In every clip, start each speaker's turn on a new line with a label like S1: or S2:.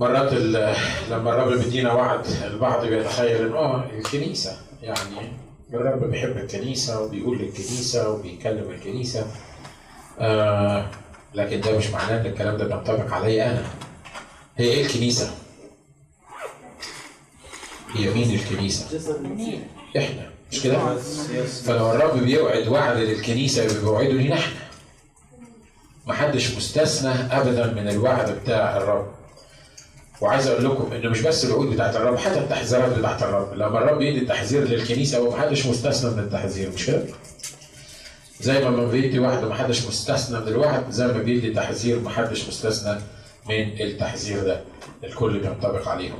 S1: مرات لما الرب بيدينا وعد البعض بيتخيل ان آه الكنيسة يعني الرب بيحب الكنيسة وبيقول للكنيسة وبيكلم الكنيسة آه لكن ده مش معناه إن الكلام ده بينطبق عليا أنا هي إيه الكنيسة؟ هي مين الكنيسة؟ إحنا مش كده؟ فلو الرب بيوعد وعد للكنيسة بيوعده لينا إحنا محدش مستثنى ابدا من الوعد بتاع الرب وعايز أقول لكم إنه مش بس الوعود بتاعت الرب حتى التحذيرات بتاعت الرب. لما الرب يدي التحذير للكنيسة هو محدش مستثنى من التحذير مش كده؟ زي ما بيدي وعد محدش مستثنى من الوعد زي ما بيدي تحذير محدش مستثنى من التحذير ده الكل بينطبق عليهم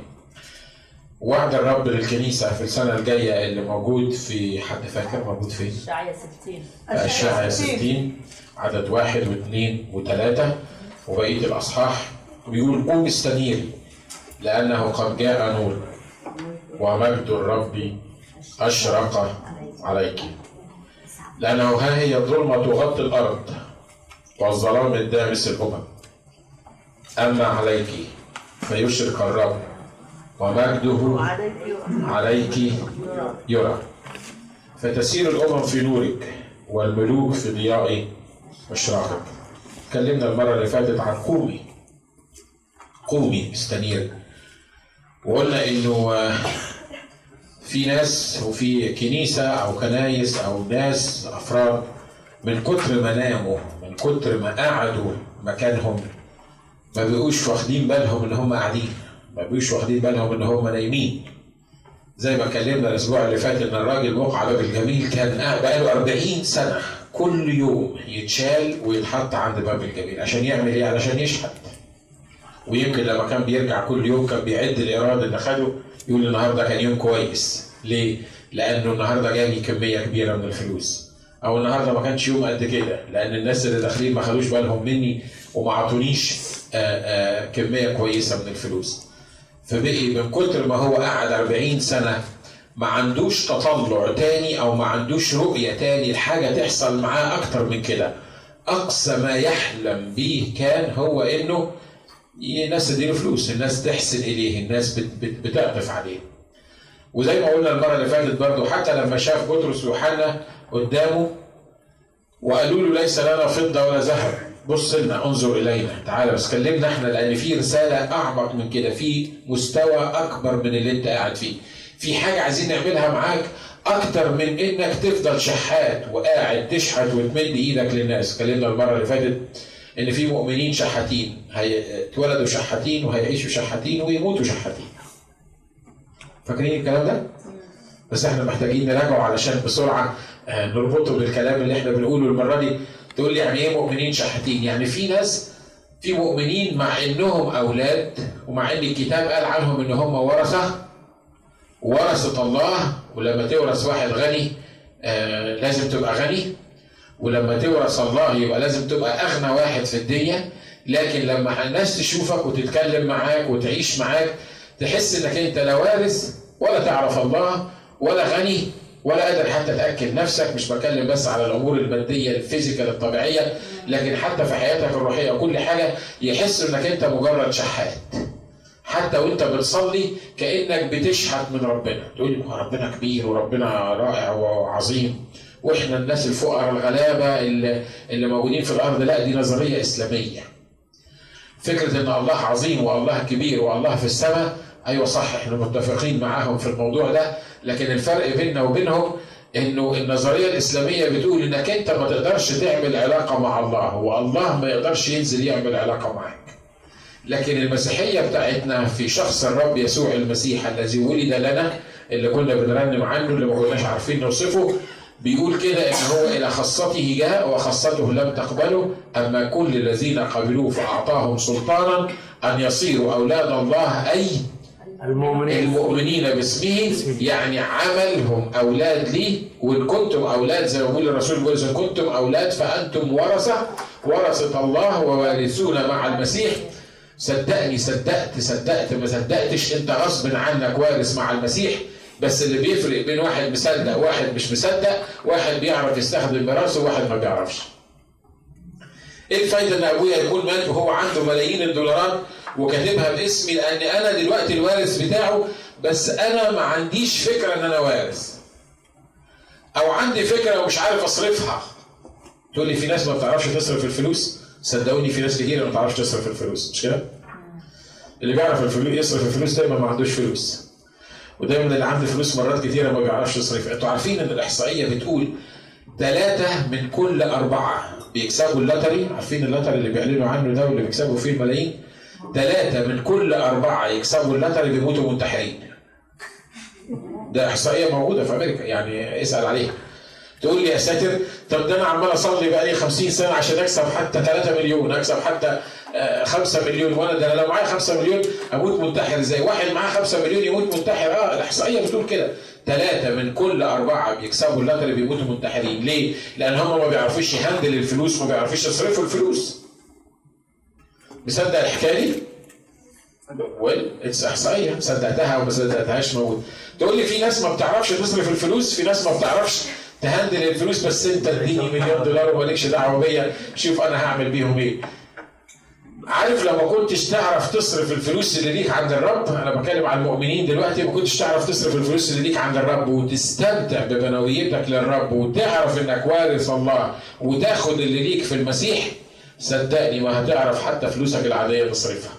S1: وعد الرب للكنيسة في السنة الجاية اللي موجود في حد فاكر موجود فين؟
S2: اشعياء 60
S1: أشعة 60 عدد واحد واثنين وثلاثة وبقية الأصحاح بيقول قوم استنيري لأنه قد جاء نور. ومجد الرب أشرق عليك. لأنه ها هي الظلمة تغطي الأرض والظلام الدامس الأمم. أما عليك فيشرق الرب. ومجده عليك يرى. فتسير الأمم في نورك والملوك في ضياء إشراقك. اتكلمنا المرة اللي فاتت عن قومي. قومي استنير. وقلنا إنه آه، في ناس وفي كنيسة أو كنايس أو ناس أفراد من كتر ما ناموا من كتر ما قعدوا مكانهم ما بيبقوش واخدين بالهم إن هم قاعدين ما بيبقوش واخدين بالهم إن هم نايمين زي ما اتكلمنا الأسبوع اللي فات إن الراجل موقع باب الجميل كان بقاله 40 سنة كل يوم يتشال ويتحط عند باب الجميل عشان يعمل إيه؟ علشان يشحت ويمكن لما كان بيرجع كل يوم كان بيعد الايراد اللي خده يقول النهارده كان يوم كويس. ليه؟ لأنه النهارده جالي كمية كبيرة من الفلوس. أو النهارده ما كانش يوم قد كده لأن الناس اللي داخلين ما خدوش بالهم مني وما عطونيش آه، آه، كمية كويسة من الفلوس. فبقي من كتر ما هو قعد 40 سنة ما عندوش تطلع تاني أو ما عندوش رؤية تاني لحاجة تحصل معاه أكتر من كده. أقصى ما يحلم به كان هو إنه الناس تديله فلوس الناس تحسن إليه الناس بت بت بتعطف عليه. وزي ما قلنا المرة اللي فاتت برضه حتى لما شاف بطرس ويوحنا قدامه وقالوا له ليس لنا فضة ولا ذهب بص لنا انظر إلينا. تعالى بس كلمنا إحنا لأن في رسالة أعمق من كده في مستوى أكبر من اللي أنت قاعد فيه. في حاجة عايزين نعملها معاك أكتر من إنك تفضل شحات وقاعد تشحت وتمد إيدك للناس. اتكلمنا المرة اللي فاتت إن في مؤمنين شحاتين هيتولدوا شحاتين وهيعيشوا شحاتين ويموتوا شحاتين فاكرين الكلام ده؟ بس إحنا محتاجين نراجعه علشان بسرعة آه، نربطه بالكلام اللي إحنا بنقوله المرة دي تقول لي يعني إيه مؤمنين شحاتين؟ يعني في ناس في مؤمنين مع إنهم أولاد ومع إن الكتاب قال عنهم إن هم ورثة ورثة الله ولما تورث واحد غني آه لازم تبقى غني ولما تورث الله يبقى لازم تبقى أغنى واحد في الدنيا. لكن لما الناس تشوفك وتتكلم معاك وتعيش معاك تحس إنك أنت لا وارث ولا تعرف الله ولا غني ولا قادر حتى تأكل نفسك. مش بتكلم بس على الأمور المادية الفيزيكال الطبيعية لكن حتى في حياتك الروحية وكل حاجة يحس إنك أنت مجرد شحات. حتى وأنت بتصلي كأنك بتشحت من ربنا. تقول لي ربنا كبير وربنا رائع وعظيم. وإحنا الناس الفقراء الغلابة اللي, اللي موجودين في الأرض لا دي نظرية إسلامية. فكرة إن الله عظيم والله كبير والله في السماء أيوه صح إحنا متفقين معاهم في الموضوع ده. لكن الفرق بيننا وبينهم إنه النظرية الإسلامية بتقول إنك أنت ما تقدرش تعمل علاقة مع الله والله ما يقدرش ينزل يعمل علاقة معاك. لكن المسيحية بتاعتنا في شخص الرب يسوع المسيح الذي ولد لنا اللي كنا بنرنم عنه اللي ما كناش عارفين نوصفه بيقول كده إن هو إلى خاصته جاء وخاصته لم تقبله أما كل الذين قبلوه فأعطاهم سلطانا أن يصيروا أولاد الله أي
S3: المؤمنين.
S1: المؤمنين باسمه يعني عملهم أولاد ليه وإن كنتم أولاد زي ما بيقول الرسول بيقول ان كنتم أولاد فأنتم ورثة ورثة الله ووارثون مع المسيح. صدقني صدقت صدقت ما صدقتش أنت غصب عنك وارث مع المسيح. بس اللي بيفرق بين واحد مصدق وواحد مش مصدق واحد بيعرف يستخدم ميراثه وواحد ما بيعرفش. إيه الفايدة إن أبويا يكون مات وهو عنده ملايين الدولارات وكاتبها باسمي؟ لأن أنا دلوقتي الوارث بتاعه بس أنا ما عنديش فكرة إن أنا وارث. أو عندي فكرة ومش عارف أصرفها. تقول لي في ناس ما بتعرفش تصرف الفلوس؟ صدقوني في ناس كتير ما بتعرفش تصرف الفلوس مش كده؟ اللي بيعرف الفلوس يصرف الفلوس دايما ما عندوش فلوس. ودايما اللي عنده فلوس مرات كتيرة ما بيعرفش يصرف. أنتوا عارفين إن الإحصائية بتقول ثلاثة من كل أربعة بيكسبوا ال lottery. عارفين ال lottery اللي بيعلنوا عنه ده واللي بيكسبوا فيه الملايين؟ ثلاثة من كل أربعة يكسبوا ال lottery بيموتوا منتحرين. ده إحصائية موجودة في أمريكا يعني اسأل عليها. تقول لي يا ساتر طب ده أنا عمال أصلي بقالي 50 سنة عشان أكسب حتى 3 مليون أكسب حتى 5 مليون وأنا ده أنا لو معايا 5 مليون أموت منتحر إزاي؟ واحد معاه 5 مليون يموت منتحر آه الاحصائيه بتقول كده ثلاثة من كل أربعة بيكسبوا ال lottery بيموتوا منتحرين، ليه؟ لأن هم ما بيعرفوش ي handle الفلوس، ما بيعرفوش يصرفوا الفلوس. مصدق الحكاية دي؟ well it's احصائيه صدقتها أو ما صدقتهاش موجود. تقول لي في ناس ما بتعرفش تصرف الفلوس، في ناس ما بتعرفش ت handle الفلوس بس انت اديني مليون دولار ومالكش دعوة بيا شوف أنا هعمل بيهم إيه عارف لو ما كنتش تعرف تصرف الفلوس اللي ليك عند الرب أنا بتكلم عن المؤمنين دلوقتي ما كنتش تعرف تصرف الفلوس اللي ليك عند الرب وتستمتع ببنويتك للرب وتعرف إنك وارث الله وتاخد اللي ليك في المسيح صدقني ما هتعرف حتى فلوسك العادية تصرفها.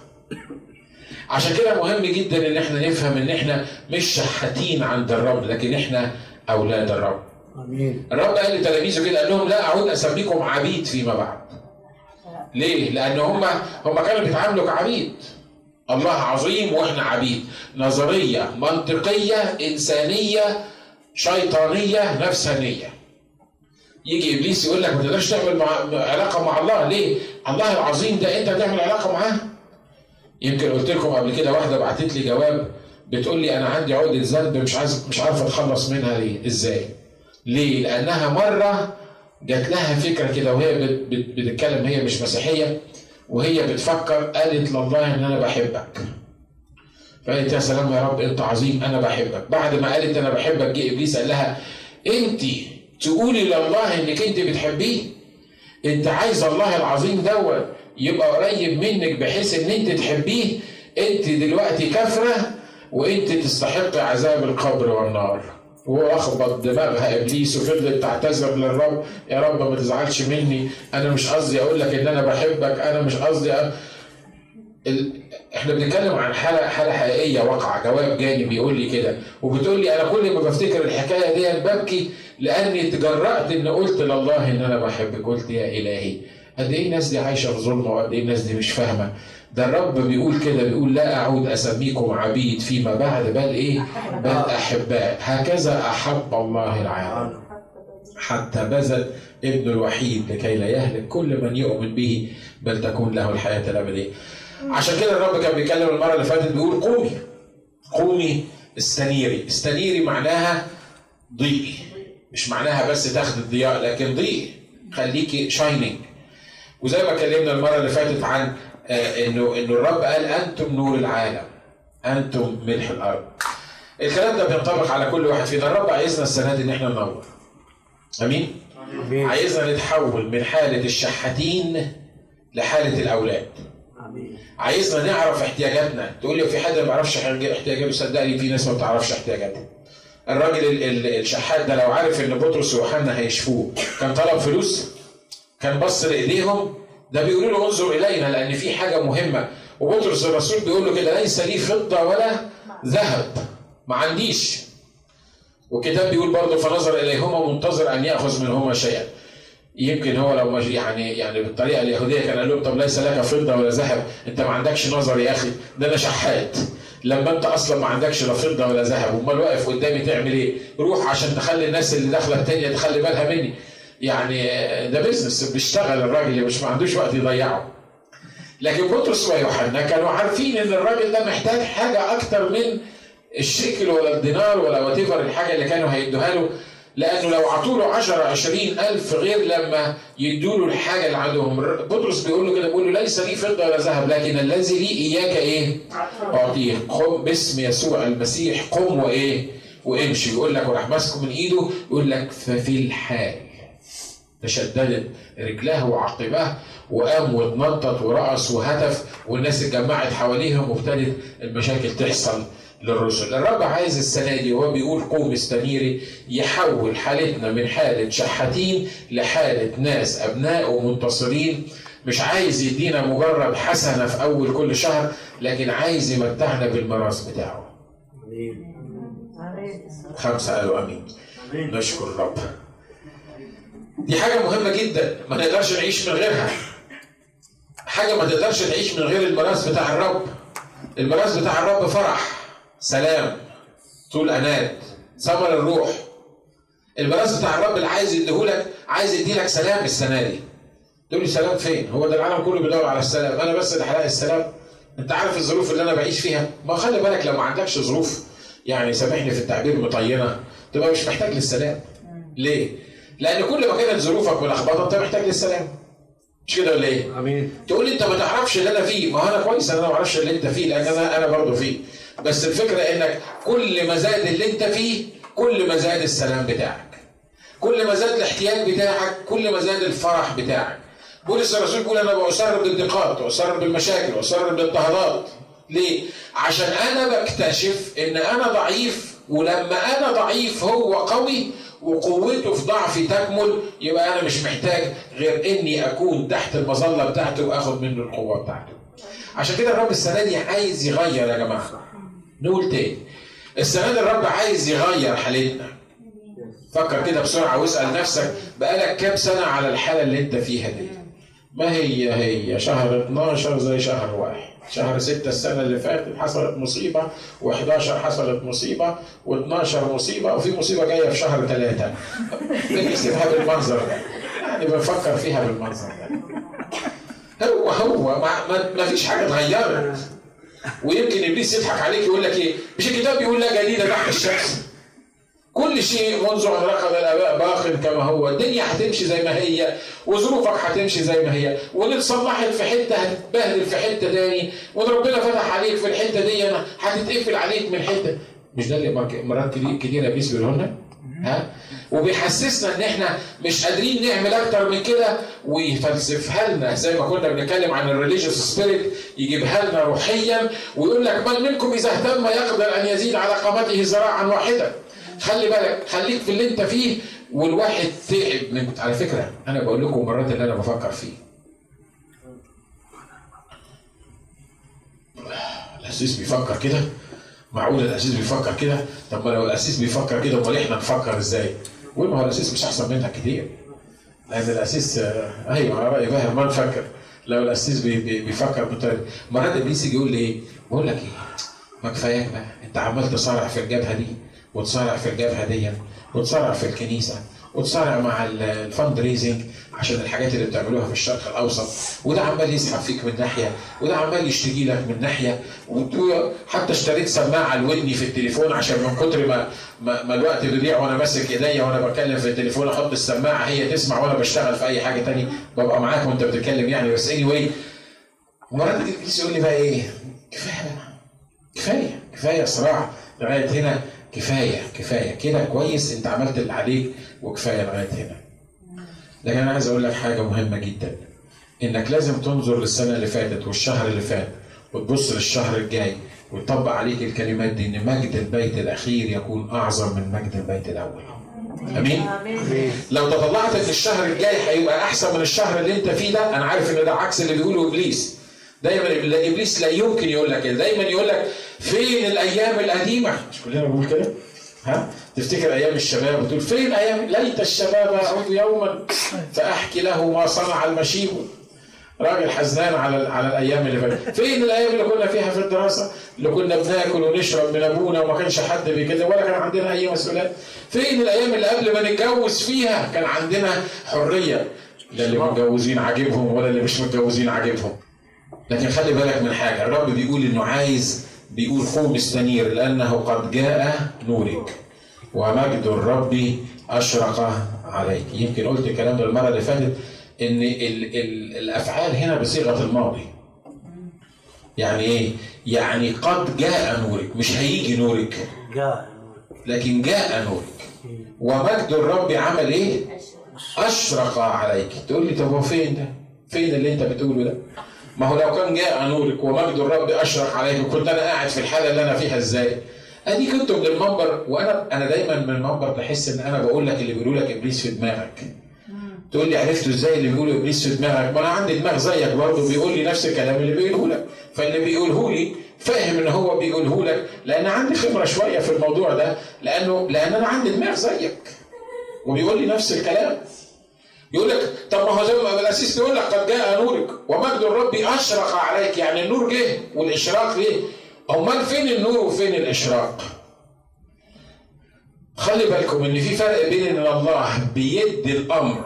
S1: عشان كده مهم جدا إن إحنا نفهم إن إحنا مش شحاتين عند الرب لكن إحنا أولاد الرب. آمين. الرب قال لتلاميذه كده قال لهم لا أعود أسميكم عبيد فيما بعد. ليه؟ لأن هم هم كانوا بيتعاملوا كعبيد الله عظيم وإحنا عبيد نظرية منطقية إنسانية شيطانية نفسانية يجي إبليس يقول لك ما تقدرش تعمل مع... علاقة مع الله ليه؟ الله العظيم ده أنت تعمل علاقة معاه يمكن قلت لكم قبل كده واحدة بعتت لي جواب بتقول لي أنا عندي عقدة ذنب مش عايز مش عارف أتخلص منها ليه؟ إزاي؟ ليه؟ لأنها مرة جات لها فكرة كده وهي بتتكلم هي مش مسيحية وهي بتفكر قالت لله إن أنا بحبك. فقالت يا سلام يا رب أنت عظيم أنا بحبك. بعد ما قالت أنا بحبك جه إبليس قال لها أنت تقولي لله إنك أنت بتحبيه؟ أنت عايز الله العظيم دوت يبقى قريب منك بحيث إن أنت تحبيه؟ أنت دلوقتي كافرة وأنت تستحق عذاب القبر والنار. واخبط دماغها إبليس وفضلت تعتذر للرب يا رب ما تزعلش مني. أنا مش قصدي أقول لك إن أنا بحبك أنا مش قصدي أ... ال... إحنا بنتكلم عن حالة حالة حقيقية واقعة جواب جاني بيقول لي كده. وبتقول لي أنا كل ما بفتكر الحكاية دي ببكي لأني تجرأت إن قلت لله إن أنا بحبك. قلت يا إلهي قد إيه الناس دي عايشة في ظلم وقد إيه الناس دي مش فاهمة؟ ده الرب بيقول كده بيقول لا أعود أسميكم عبيد فيما بعد بل إيه؟ بل أحباء. هكذا أحب الله العالم. حتى بذل ابن الوحيد لكي لا يهلك كل من يؤمن به بل تكون له الحياة الأبدية. عشان كده الرب كان بيتكلم المرة اللي فاتت بيقول قومي قومي استنيري استنيري معناها ضيئي مش معناها بس تاخد الضياء لكن ضيئي خليكي شايننج وزي ما اتكلمنا المرة اللي فاتت عن انه إنه الرب قال أنتم نور العالم. أنتم ملح الأرض. الكلام ده بينطبق على كل واحد فينا. الرب عايزنا السنة دي إن إحنا ننور. آمين؟ عايزنا نتحول من حالة الشحاتين لحالة الأولاد. آمين. عايزنا نعرف احتياجاتنا. تقول لي في حد ما بيعرفش احتياجاته؟ صدقني في ناس ما بتعرفش احتياجاتها الراجل الشحات ده لو عارف إن بطرس ويوحنا هيشفوه كان طلب فلوس؟ كان بص لإيديهم؟ ده بيقولوا له انظر الينا لأن في حاجة مهمة. وبطرس الرسول بيقول له كده ليس لي فضة ولا ذهب. ما عنديش. والكتاب بيقول برضه فنظر إليهما منتظر أن يأخذ منهما شيئا. يمكن هو لو يعني يعني بالطريقة اليهودية كان قال لهم طب ليس لك فضة ولا ذهب؟ أنت ما عندكش نظر يا أخي ده أنا شحات. لما أنت أصلا ما عندكش لا فضة ولا ذهب أمال واقف قدامي تعمل إيه؟ روح عشان تخلي الناس اللي داخلة التانية تخلي بالها مني. يعني ده بيزنس بيشتغل الراجل مش ما عندوش وقت يضيعه. لكن بطرس ويوحنا كانوا عارفين إن الراجل ده محتاج حاجة أكتر من الشيكل ولا الدينار ولا وات الحاجة اللي كانوا هيدوها له لأنه لو عطوا له 10 20 ألف غير لما يدوا له الحاجة اللي عندهم. بطرس بيقول له كده بيقول له ليس لي فضة ولا ذهب لكن الذي لي إياك إيه؟ أعطيه. قم باسم يسوع المسيح قم وإيه؟ وامشي. يقول لك وراح ماسكه من إيده يقول لك ففي الحال. تشددت رجلاه وعقباه وقام واتنطط ورقص وهتف والناس اتجمعت حواليهم وابتدت المشاكل تحصل للرسل. الرب عايز السنة دي وهو بيقول قوم استنيري يحول حالتنا من حالة شحاتين لحالة ناس أبناء ومنتصرين. مش عايز يدينا مجرد حسنة في أول كل شهر لكن عايز يمتعنا بالميراث بتاعه. خمسة قالوا أمين. نشكر الرب. دي حاجة مهمة جدا ما نقدرش نعيش من غيرها حاجة ما تقدرش تعيش من غير الميراث بتاع الرب الميراث بتاع الرب فرح سلام طول انات ثمر الروح الميراث بتاع الرب اللي عايز يديهولك عايز يديلك سلام السنة دي تقول لي سلام فين؟ هو ده العالم كله بيدور على السلام، أنا بس اللي هلاقي السلام؟ أنت عارف الظروف اللي أنا بعيش فيها؟ ما خلي بالك لو ما عندكش ظروف يعني سامحني في التعبير مطينه تبقى مش محتاج للسلام. ليه؟ لأن كل ما كانت ظروفك ملخبطه أنت محتاج للسلام. مش كده ولا إيه؟
S2: آمين
S1: تقول لي أنت ما تعرفش اللي أنا فيه، ما هو أنا كويس أنا ما أعرفش اللي أنت فيه لأن أنا أنا برضه فيه. بس الفكرة إنك كل ما زاد اللي أنت فيه كل ما زاد السلام بتاعك. كل ما زاد الاحتياج بتاعك كل ما زاد الفرح بتاعك. بولس الرسول بيقول أنا بأسرر بالضيقات وأسرر بالمشاكل وأسرر بالاضطهادات. ليه؟ عشان أنا بكتشف إن أنا ضعيف ولما أنا ضعيف هو قوي وقوته في ضعفي تكمل يبقى أنا مش محتاج غير إني أكون تحت المظلة بتاعته وآخد منه القوة بتاعته. عشان كده الرب السنة دي عايز يغير يا جماعة. نقول تاني. السنة دي الرب عايز يغير حالتنا. فكر كده بسرعة واسأل نفسك بقالك كام سنة على الحالة اللي أنت فيها دي؟ ما هي؟ هي شهر 12 زي شهر واحد. شهر 6 السنة اللي فاتت حصلت مصيبة و11 حصلت مصيبة و12 مصيبة وفي مصيبة جاية في شهر ثلاثة بنحسبها بالمنظر ده. يعني بنفكر فيها بالمنظر ده. هو هو ما, ما, فيش حاجة اتغيرت ويمكن إبليس يضحك عليك يقول لك إيه؟ مش الكتاب بيقول لا جديدة تحت الشمس كل شيء منذ أن ركض الأباء باق كما هو. الدنيا هتمشي زي ما هي وظروفك هتمشي زي ما هي. وان اتصلحت في حتة هتتبهدل في حتة تاني. وإن ربنا فتح عليك في الحتة دي هتتقفل عليك من حتة. مش ده اللي مرات كتير ابليس بيقول لنا؟ ها؟ وبيحسسنا إن إحنا مش قادرين نعمل أكتر من كده ويفلسفها لنا. زي ما كنا بنتكلم عن ال religious spirit يجيبها لنا روحيا ويقول لك من منكم إذا اهتم يقدر أن يزيد على قامته ذراعا واحدا. خلي بالك خليك في اللي انت فيه والواحد تعب من على فكرة أنا بقول لكم مرات اللي أنا بفكر فيه القسيس بيفكر كده معقول القسيس بيفكر كده طب ما لو القسيس بيفكر كده أمال إحنا نفكر إزاي؟ ما هو القسيس مش أحسن منك كتير لأن القسيس أيوه على راي باهر ما نفكر لو القسيس بي بي بيفكر بطريقه مرات إبليس يجي يقول لي إيه؟ بقول لك إيه؟ ما كفاياك بقى أنت عمال تصارع في الجبهة دي وتصارع في الجبهة دي وتصارع في الكنيسة وتصارع مع ال fundraising عشان الحاجات اللي بتعملوها في الشرق الأوسط. وده عمال يسحب فيك من ناحية وده عمال يشتكي لك من ناحية. حتى اشتريت سماعة لودني في التليفون عشان من كتر ما ما, ما الوقت بيضيع وأنا ماسك إيديا وأنا بتكلم في التليفون أحط السماعة هي تسمع وأنا بشتغل في أي حاجة تاني ببقى معاك وأنت بتتكلم يعني. بس اني anyway مرات يقول لي بقى إيه؟ كفاية كفاية كفاية صراع لغاية هنا كفاية كفاية كده كويس انت عملت اللي عليك وكفاية لغاية هنا. لكن أنا عايز أقول لك حاجة مهمة جدا إنك لازم تنظر للسنة اللي فاتت والشهر اللي فات وتبص للشهر الجاي وتطبق عليك الكلمات دي إن مجد البيت الأخير يكون أعظم من مجد البيت الأول. أمين؟ لو تطلعت إن الشهر الجاي هيبقى أحسن من الشهر اللي أنت فيه ده أنا عارف إن ده عكس اللي بيقوله إبليس. دايما إبليس لا يمكن يقول لك كده. دايما يقول لك فين الأيام القديمة؟ مش كلنا بنقول كده. ها؟ تفتكر أيام الشباب وتقول فين أيام؟ ليت الشباب اعود يوما فأحكي له ما صنع المشيب. راجل حزنان على على الأيام اللي فاتت. فين الأيام اللي كنا فيها في الدراسة؟ اللي كنا بناكل ونشرب من أبونا وما كانش حد بيكده ولا كان عندنا أي مسؤوليات. فين الأيام اللي قبل ما نتجوز فيها كان عندنا حرية. لا اللي متجوزين عاجبهم ولا اللي مش متجوزين عاجبهم. لكن خلي بالك من حاجة الرب بيقول إنه عايز بيقول قوم استنير لأنه قد جاء نورك. ومجد الرب أشرق عليك. يمكن قلت الكلام ده المرة اللي فاتت إن ال ال الأفعال هنا بصيغة الماضي. يعني إيه؟ يعني قد جاء نورك مش هيجي نورك.
S2: جاء
S1: لكن جاء نورك. ومجد الرب عمل إيه؟ أشرق عليك. تقول لي طب هو فين ده؟ فين اللي أنت بتقوله ده؟ ما هو لو كان جاء نورك ومجد الرب أشرق عليك كنت أنا قاعد في الحالة اللي أنا فيها إزاي؟ أدي كنت من المنبر وأنا أنا دايما من المنبر بحس إن أنا بقول لك اللي بيقولوا لك إبليس في دماغك. تقول لي عرفت إزاي اللي بيقولوا إبليس في دماغك؟ ما أنا عندي دماغ زيك برضه بيقول لي نفس الكلام اللي بيقوله لك، فاللي بيقوله لي فاهم إن هو بيقوله لك لأن عندي خبرة شوية في الموضوع ده لأنه لأن أنا عندي دماغ زيك. وبيقول لي نفس الكلام. يقول لك طب ما هو زي ما الأسيس بيقول لك قد جاء نورك ومجد الرب أشرق عليك يعني النور جه والإشراق جه امال فين النور وفين الإشراق؟ خلي بالكم إن في فرق بين إن الله بيدي الأمر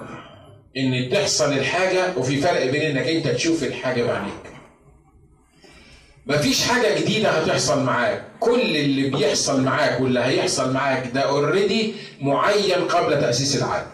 S1: إن تحصل الحاجة وفي فرق بين إنك أنت تشوف الحاجة بعينيك. مفيش حاجة جديدة هتحصل معاك، كل اللي بيحصل معاك واللي هيحصل معاك ده اوريدي معين قبل تأسيس العالم.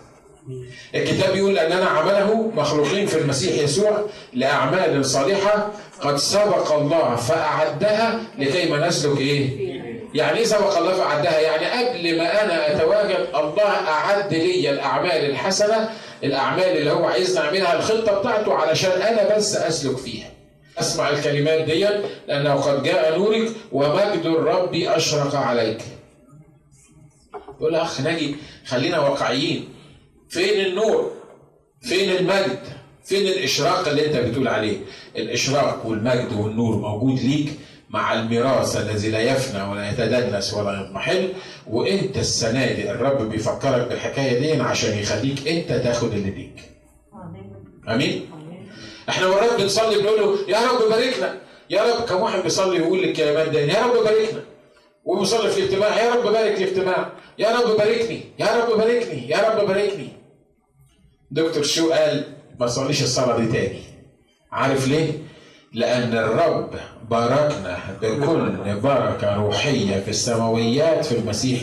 S1: الكتاب يقول اننا عمله مخلوقين في المسيح يسوع لأعمال صالحة قد سبق الله فأعدها لكي ما نسلك إيه؟ يعني إيه سبق الله فأعدها؟ يعني قبل ما أنا أتواجد الله أعد لي الأعمال الحسنة الأعمال اللي هو عايزني اعملها الخطة بتاعته علشان أنا بس أسلك فيها. أسمع الكلمات دي لأنه قد جاء نورك ومجد الرب أشرق عليك. يقول أخ ناجي خلينا واقعيين فين النور؟ فين المجد؟ فين الإشراق اللي أنت بتقول عليه؟ الإشراق والمجد والنور موجود ليك مع الميراث الذي لا يفنى ولا يتدنس ولا يضمحل وأنت السنة دي الرب بيفكرك بالحكاية دي عشان يخليك أنت تاخد اللي ليك. آمين؟ إحنا مرات بنصلي بنقول له يا رب باركنا يا رب كم واحد بيصلي ويقول الكلمات دي يا رب باركنا وبيصلي في الاجتماع يا رب بارك الاجتماع يا رب باركني يا رب باركني يا رب باركني دكتور شو قال ما صليش الصلاة دي تاني عارف ليه؟ لأن الرب باركنا بكل بركة روحية في السماويات في المسيح؟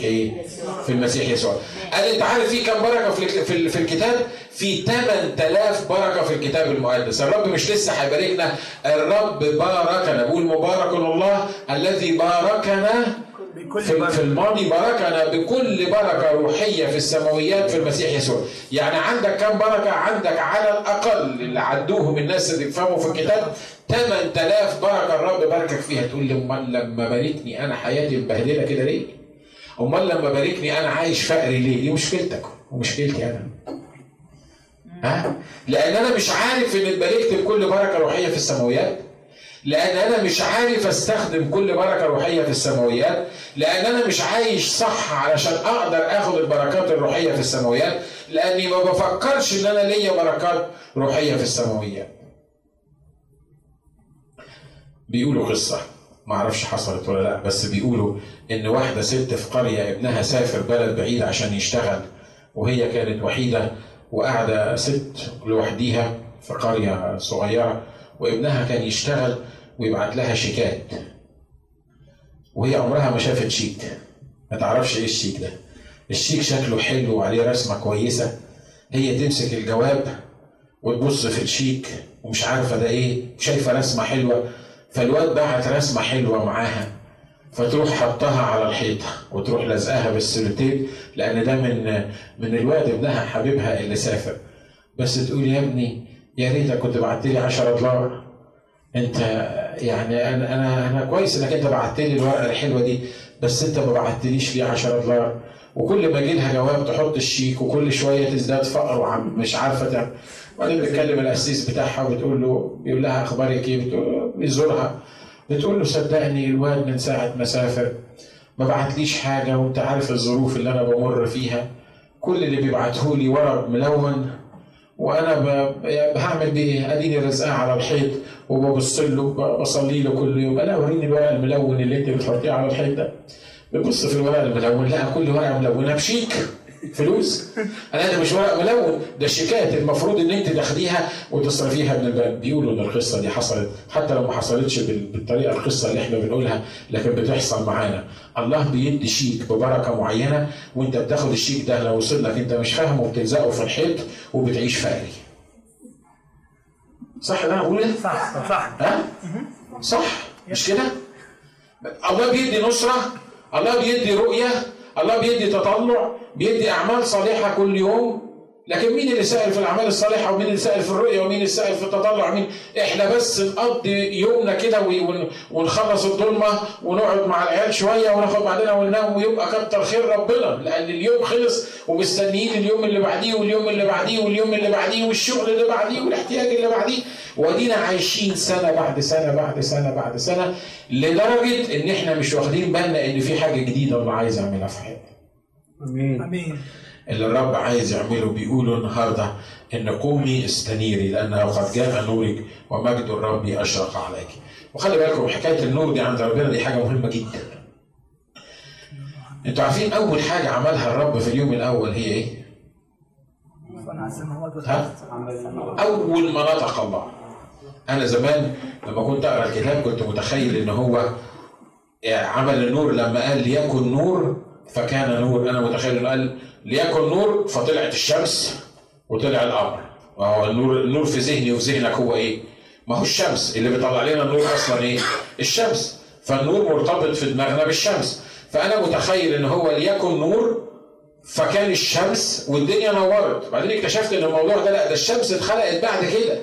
S1: في المسيح يسوع. قال أنت عارف في كم بركة في في في الكتاب؟ في 8000 بركة في الكتاب المقدس، الرب مش لسه هيباركنا، الرب باركنا، بيقول مبارك الله الذي باركنا في, في الماضي باركنا بكل بركة روحية في السماويات في المسيح يسوع يعني عندك كم بركة عندك على الأقل اللي عدوهم الناس اللي بيفهموا في الكتاب 8000 بركة الرب باركك فيها تقول لي أمال لما باركني أنا حياتي مبهدلة كده ليه؟ أمال لما باركني أنا عايش فقري ليه؟ دي مشكلتك ومشكلتي أنا ها؟ لأن أنا مش عارف ان اتباركت بكل بركة روحية في السماويات لأن أنا مش عارف أستخدم كل بركة روحية في السماويات لأن أنا مش عايش صح علشان أقدر آخد البركات الروحية في السماويات لأني ما بفكرش إن أنا ليا بركات روحية في السماويات بيقولوا قصة ما أعرفش حصلت ولا لأ بس بيقولوا إن واحدة ست في قرية ابنها سافر بلد بعيد عشان يشتغل وهي كانت وحيدة وقاعدة ست لوحديها في قرية صغيرة. وابنها كان يشتغل ويبعت لها شيكات. وهي عمرها ما شافت شيك. ما تعرفش إيه الشيك ده. الشيك شكله حلو وعليه رسمة كويسة. هي تمسك الجواب وتبص في الشيك ومش عارفة ده إيه شايفة رسمة حلوة. فالواد بعت رسمة حلوة معاها. فتروح حطها على الحيطة وتروح لازقاها بالسلوتيب لأن ده من من الواد ابنها حبيبها اللي سافر. بس تقول يا ابني يا ريتك كنت بعت لي 10 دولار. انت يعني أنا أنا أنا كويس انك انت بعت لي الورقة الحلوة دي بس انت ما بعتليش ليه 10 دولار. وكل ما يجي لها جواب تحط الشيك وكل شوية تزداد فقر وعم مش عارفة تعمل وبعدين بتكلم الاسيس بتاعها وبتقول له بيقول لها أخبارك إيه؟ بيزورها. بتقول له صدقني الواد من ساعة ما سافر ما بعتليش حاجة وأنت عارف الظروف اللي أنا بمر فيها. كل اللي بيبعته لي ورق ملون وأنا هعمل بيه إيه؟ أديني رزقاه على الحيط وببص له بصلي له كل يوم أنا وريني الورق الملون اللي أنت بتحطيه على الحيط ده ببص في الورق الملون لقى كل ورقة ملونة بشيك فلوس. أنا ده مش ورق ملون ده شيكات المفروض إن أنت تاخديها وتصرفيها من البنك بيقولوا إن القصة دي حصلت. حتى لو ما حصلتش بالطريقة القصة اللي إحنا بنقولها لكن بتحصل معانا. الله بيدي شيك ببركة معينة وأنت بتاخد الشيك ده لو وصل لك أنت مش فاهمه وبتلزقه في الحيط وبتعيش فقري. صح ده أنا بقول إيه؟
S2: صح صح.
S1: ها؟ صح. مش كده؟ الله بيدي نصرة. الله بيدي رؤية. الله بيدي تطلع بيدي أعمال صالحة كل يوم. لكن مين اللي سائل في الأعمال الصالحة ومين اللي سائل في الرؤية ومين اللي سائل في التطلع؟ مين؟ إحنا بس نقضي يومنا كده ونخلص الظلمة ونقعد مع العيال شوية وناخد بعدنا وننام ويبقى كتر خير ربنا لأن اليوم خلص ومستنيين اليوم اللي بعديه واليوم اللي بعديه واليوم اللي بعديه والشغل اللي بعديه والاحتياج اللي بعديه. وادينا عايشين سنة بعد سنة بعد سنة بعد سنة لدرجة إن إحنا مش واخدين بالنا إن في حاجة جديدة الله عايز يعملها في حياتنا.
S2: آمين. آمين.
S1: اللي الرب عايز يعمله بيقولوا النهارده إن قومي استنيري لأنه قد جاء نورك ومجد الرب أشرق عليك. وخلي بالكم حكاية النور دي عند ربنا دي حاجة مهمة جدا. أنتوا عارفين أول حاجة عملها الرب في اليوم الأول هي إيه؟ ها؟ أول ما نطق الله. أنا زمان لما كنت أقرأ الكتاب كنت متخيل إن هو عمل النور لما قال ليكن نور فكان نور أنا متخيل إنه قال ليكن نور فطلعت الشمس وطلع القمر. وهو النور النور في ذهني وفي ذهنك هو إيه؟ ما هو الشمس. اللي بيطلع لنا النور أصلا إيه؟ الشمس. فالنور مرتبط في دماغنا بالشمس. فأنا متخيل إن هو ليكن نور فكان الشمس والدنيا نورت. بعدين اكتشفت إن الموضوع ده لا ده الشمس اتخلقت بعد كده.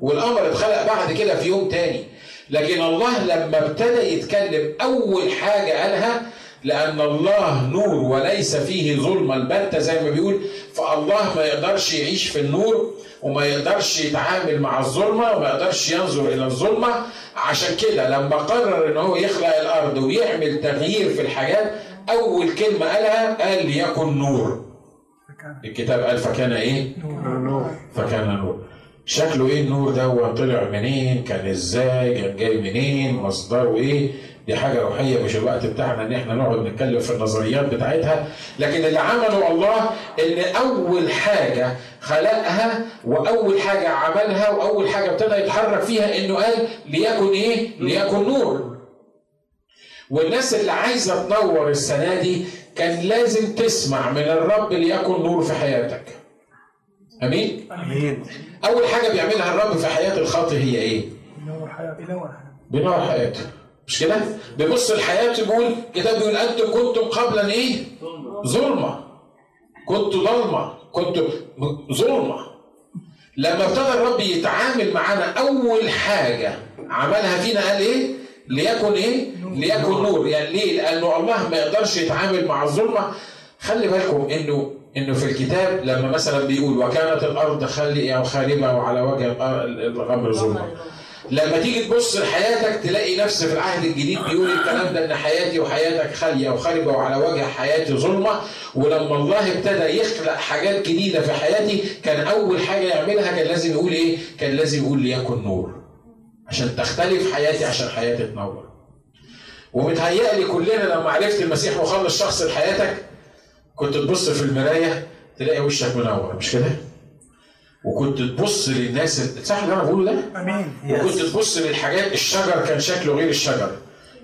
S1: والقمر اتخلق بعد كده في يوم تاني. لكن الله لما ابتدى يتكلم أول حاجة قالها لأن الله نور وليس فيه ظلم. البتة زي ما بيقول فالله ما يقدرش يعيش في النور وما يقدرش يتعامل مع الظلمة وما يقدرش ينظر إلى الظلمة. عشان كده لما قرر إن هو يخلق الأرض ويعمل تغيير في الحاجات أول كلمة قالها قال ليكن نور. الكتاب قال فكان إيه؟
S2: نور.
S1: فكان نور. شكله إيه النور ده؟ وطلع منين؟ كان إزاي؟ كان جاي منين؟ مصدره إيه؟ دي حاجة روحية مش الوقت بتاعنا إن إحنا نقعد نتكلم في النظريات بتاعتها. لكن اللي عمله الله إن أول حاجة خلقها وأول حاجة عملها وأول حاجة ابتدى يتحرك فيها إنه قال ليكن إيه؟ ليكن نور. والناس اللي عايزة تنور السنة دي كان لازم تسمع من الرب ليكن نور في حياتك. أمين؟
S2: آمين.
S1: أول حاجة بيعملها الرب في حياة الخاطئ هي إيه؟
S2: ينور حياتي ينور
S1: بينور حياته. مش كده؟ بيبص لحياته بيقول كتاب بيقول أنتم كنتم قبلا إيه؟ ظلمة. كنتوا ضلمه كنتوا ظلمة. لما ابتدى الرب يتعامل معانا أول حاجة عملها فينا قال إيه؟ ليكن إيه؟ ليكن نور. يعني ليه؟ لأنه الله ما يقدرش يتعامل مع الظلمة. خلي بالكم إنه إنه في الكتاب لما مثلا بيقول وكانت الأرض خالية وخاربة وعلى وجه الغمر ظلمة. لما تيجي تبص لحياتك تلاقي نفس في العهد الجديد بيقول الكلام ده إن حياتي وحياتك خالية وخاربه وعلى وجه حياتي ظلمة ولما الله ابتدى يخلق حاجات جديدة في حياتي كان أول حاجة يعملها كان لازم يقول إيه؟ كان لازم يقول ليكن نور عشان تختلف حياتي عشان حياتي تنور. ومتهيألي كلنا لما عرفت المسيح وخلص شخص لحياتك كنت تبص في المراية تلاقي وشك منور مش كده؟ وكنت تبص للناس صح اللي أنا بقوله ده؟
S2: آمين.
S1: وكنت تبص للحاجات الشجر كان شكله غير الشجر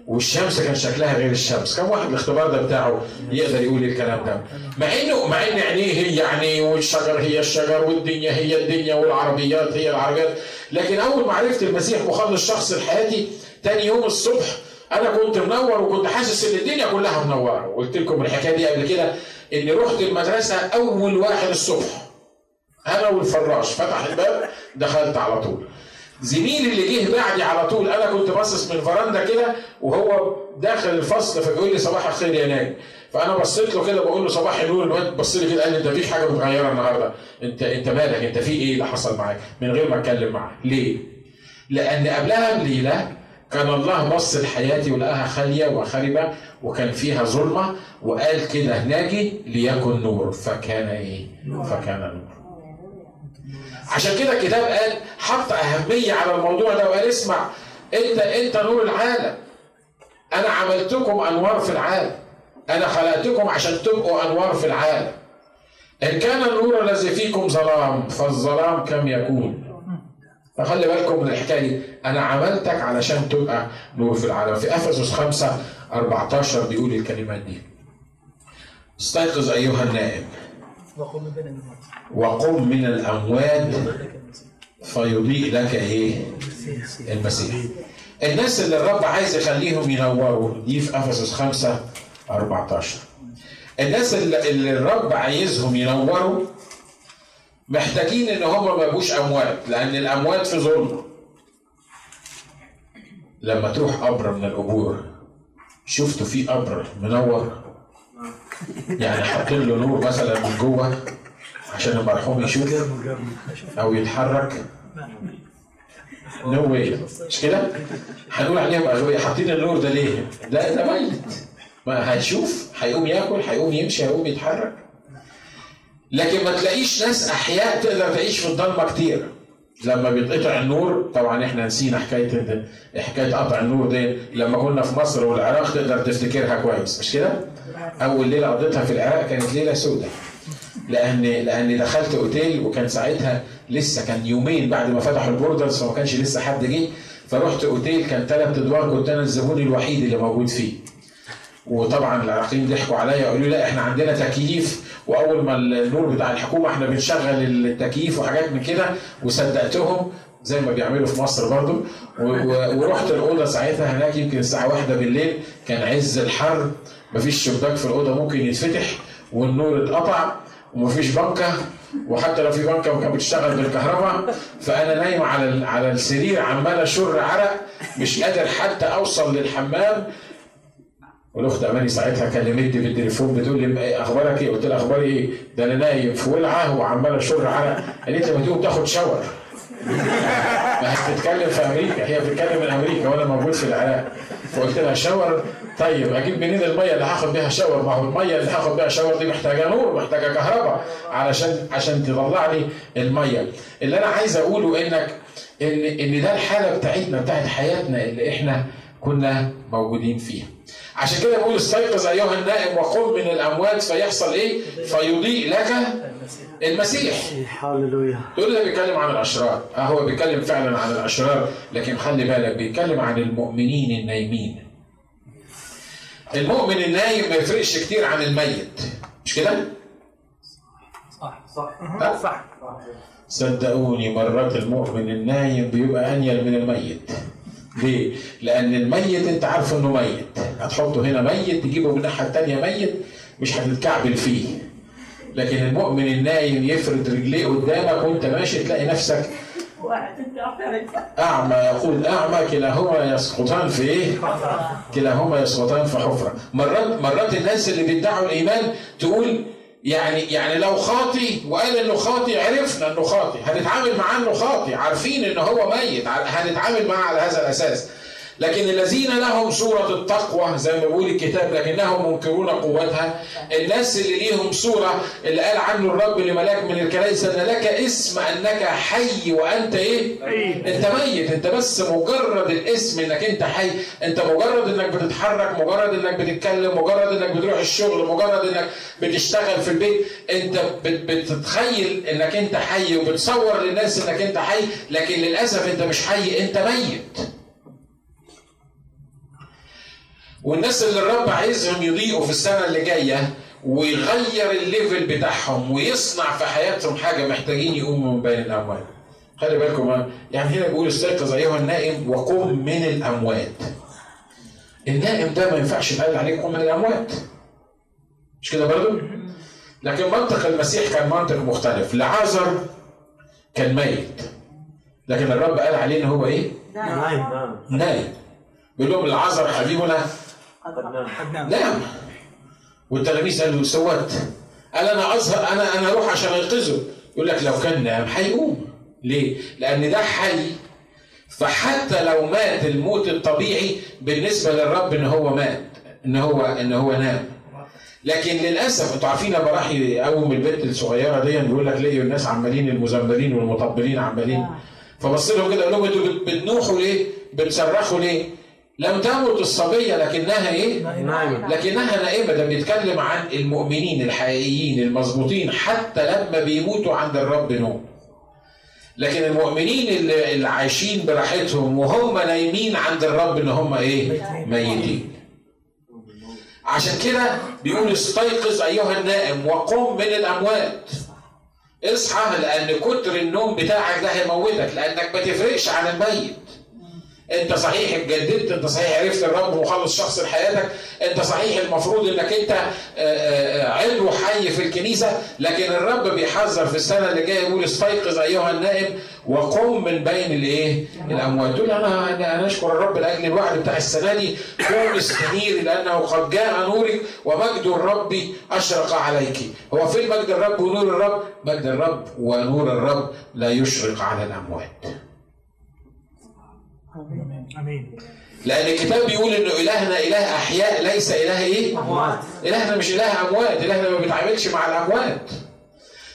S1: والشمس كان شكلها غير الشمس. كم واحد الاختبار ده بتاعه يقدر يقول الكلام ده. مع انه مع إن عينيه هي يعني والشجر هي الشجر والدنيا هي الدنيا والعربيات هي العربيات. لكن أول ما عرفت المسيح مخلص شخص لحياتي تاني يوم الصبح أنا كنت منور وكنت حاسس إن الدنيا كلها منورة. وقلت لكم الحكاية دي قبل كده إني رحت المدرسة أول واحد الصبح. أنا والفراش فتح الباب دخلت على طول. زميلي اللي جه بعدي على طول أنا كنت باصص من فرندا كده وهو داخل الفصل فبيقول لي صباح الخير يا ناجي. فأنا بصيت له كده بقول له صباح النور الواد بص لي كده قال لي أنت مفيش حاجة متغيرة النهارده؟ أنت أنت مالك؟ أنت في إيه اللي حصل معاك؟ من غير ما أتكلم معاه. ليه؟ لأن قبلها بليلة كان الله بص لحياتي ولقاها خالية وخربه وكان فيها ظلمة وقال كده ناجي ليكن نور. فكان إيه؟ فكان نور. عشان كده الكتاب قال حط أهمية على الموضوع ده وقال اسمع أنت أنت نور العالم. أنا عملتكم أنوار في العالم. أنا خلقتكم عشان تبقوا أنوار في العالم. إن كان النور الذي فيكم ظلام فالظلام كم يكون؟ فخلي بالكم من الحكاية دي. أنا عملتك علشان تبقى نور في العالم. في إفسس 5 14 بيقول الكلمات دي. استيقظ أيها النائم وقم من الأموات فيضيء لك إيه؟ المسيح. الناس اللي الرب عايز يخليهم ينوروا دي في أفسس 5 14 الناس اللي, اللي الرب عايزهم ينوروا محتاجين إن هم ما يبقوش أموات لأن الأموات في ظلم. لما تروح قبر من القبور شفتوا في قبر منور؟ يعني حاطين له نور مثلا من جوه عشان المرحوم يشوف أو يتحرك. no way مش كده؟ هنقول عليهم اغبياء حاطين النور ده ليه؟ ده ده ميت. ما هيشوف هيقوم ياكل هيقوم يمشي هيقوم يتحرك. لكن ما تلاقيش ناس أحياء تقدر تعيش في الضلمة كتير. لما بيتقطع النور طبعا إحنا نسينا حكاية حكاية قطع النور دي. لما كنا في مصر والعراق تقدر تفتكرها كويس مش كده؟ أول ليلة قضيتها في العراق كانت ليلة سوداء لأن لأن دخلت أوتيل وكان ساعتها لسه كان يومين بعد ما فتحوا ال borders فما كانش لسه حد جه. فرحت أوتيل كان ثلاث أدوار كنت أنا الزبون الوحيد اللي موجود فيه. وطبعا العراقيين ضحكوا عليا وقالوا لي لا إحنا عندنا تكييف وأول ما النور بتاع الحكومة إحنا بنشغل التكييف وحاجات من كده وصدقتهم زي ما بيعملوا في مصر برضو. ورحت الأوضة ساعتها هناك يمكن الساعة واحدة بالليل كان عز الحر مفيش شباك في الأوضة ممكن يتفتح والنور اتقطع ومفيش بنكة وحتى لو في بنكة كانت بتشتغل بالكهرباء. فأنا نايم على على السرير عمال أشر عرق مش قادر حتى أوصل للحمام. والأخت أماني ساعتها كلمتني في التليفون بتقول لي إيه أخبارك إيه؟ قلت لها أخباري إيه؟ ده أنا نايم في ولعة وعمال أشر عرق قالت لي ما تقوم تاخد شاور. ما هي بتتكلم في أمريكا هي بتتكلم من أمريكا وأنا موجود في العراق. فقلت لها شاور؟ طيب أجيب منين المية اللي هاخد بيها شاور؟ ما هو المية اللي هاخد بيها شاور دي محتاجة نور محتاجة كهرباء علشان عشان تطلع لي المية. اللي أنا عايز أقوله انك ان إن ده الحالة بتاعتنا بتاعت حياتنا اللي إحنا كنا موجودين فيها. عشان كده بقول استيقظ أيها النائم وقم من الأموات فيحصل إيه؟ فيضيء لك المسيح.
S3: هللويا.
S1: تقول ده بيتكلم عن الأشرار. آه هو بيتكلم فعلا عن الأشرار لكن خلي بالك بيتكلم عن المؤمنين النايمين. المؤمن النايم ما يفرقش كتير عن الميت. مش كده؟
S2: صح
S1: صح.
S2: صح.
S1: صدقوني مرات المؤمن النايم بيبقى أنيل من الميت. ليه؟ لأن الميت أنت عارف إنه ميت، هتحطه هنا ميت تجيبه من الناحية التانية ميت مش هتتكعبل فيه. لكن المؤمن النايم يفرد رجليه قدامك وأنت ماشي تلاقي نفسك أعمى يقول أعمى كلاهما يسقطان في إيه؟ كلاهما يسقطان في حفرة. مرات مرات الناس اللي بيدعوا الإيمان تقول يعني يعني لو خاطي وقال انه خاطي عرفنا انه خاطي هنتعامل معاه انه خاطي عارفين انه هو ميت هنتعامل معاه على هذا الأساس. لكن الذين لهم صورة التقوى زي ما بيقول الكتاب لكنهم منكرون قوتها. الناس اللي ليهم صورة اللي قال عنه الرب لملاك من الكنائس أن لك اسم أنك حي وأنت إيه؟ أنت ميت. أنت بس مجرد الاسم إنك أنت حي. أنت مجرد إنك بتتحرك مجرد إنك بتتكلم مجرد إنك بتروح الشغل مجرد إنك بتشتغل في البيت. أنت بتتخيل إنك أنت حي وبتصور للناس إنك أنت حي لكن للأسف أنت مش حي أنت ميت. والناس اللي الرب عايزهم يضيئوا في السنة اللي جاية ويغير الليفل بتاعهم ويصنع في حياتهم حاجة محتاجين يقوموا من بين الأموات. خلي بالكم يعني هنا بيقول استيقظ أيها النائم وقم من الأموات. النائم ده ما ينفعش يتقال عليه قم من الأموات. مش كده برضه؟ لكن منطق المسيح كان منطق مختلف، لعازر كان ميت. لكن الرب قال عليه إن هو إيه؟
S3: نايم
S1: نايم. بيقول لهم العازر حبيبنا نعم. والتلاميذ قالوا سوت قال أنا أظهر أنا أنا أروح عشان أنقذه. يقول لك لو كان نام هيقوم. ليه؟ لأن ده حي. فحتى لو مات الموت الطبيعي بالنسبة للرب إن هو مات إن هو إن هو نام. لكن للأسف أنتوا عارفين لما راح يقوم البنت الصغيرة دي بيقول لك لقيوا الناس عمالين المزمرين والمطبلين عمالين. فبص لهم كده قال لهم أنتوا بتنوحوا ليه؟ بتصرخوا ليه؟ لم تمت الصبية لكنها إيه؟
S3: نايمة
S1: لكنها نائمة ده بيتكلم عن المؤمنين الحقيقيين المظبوطين حتى لما بيموتوا عند الرب نوم. لكن المؤمنين اللي, اللي عايشين براحتهم وهم نايمين عند الرب إن هم إيه؟ ميتين. عشان كده بيقول استيقظ أيها النائم وقم من الأموات. اصحى لأن كتر النوم بتاعك ده هيموتك لأنك ما تفرقش عن الميت. انت صحيح اتجددت انت صحيح عرفت الرب مخلص شخص لحياتك انت صحيح المفروض انك انت آه، آه، عضو حي في الكنيسة لكن الرب بيحذر في السنة اللي جاية يقول استيقظ أيها النائم وقم من بين الإيه؟ الاموات دول أنا أنا أشكر الرب لأجل الوعد بتاع السنة دي. قوم استنيري لأنه قد جاء نورك ومجد الرب أشرق عليك. هو فين مجد الرب ونور الرب؟ مجد الرب ونور الرب لا يشرق على الأموات.
S2: آمين
S1: لأن الكتاب بيقول إنه إلهنا إله أحياء ليس إله إيه؟
S2: أموات.
S1: إلهنا مش إله أموات، إلهنا ما بيتعاملش مع الأموات.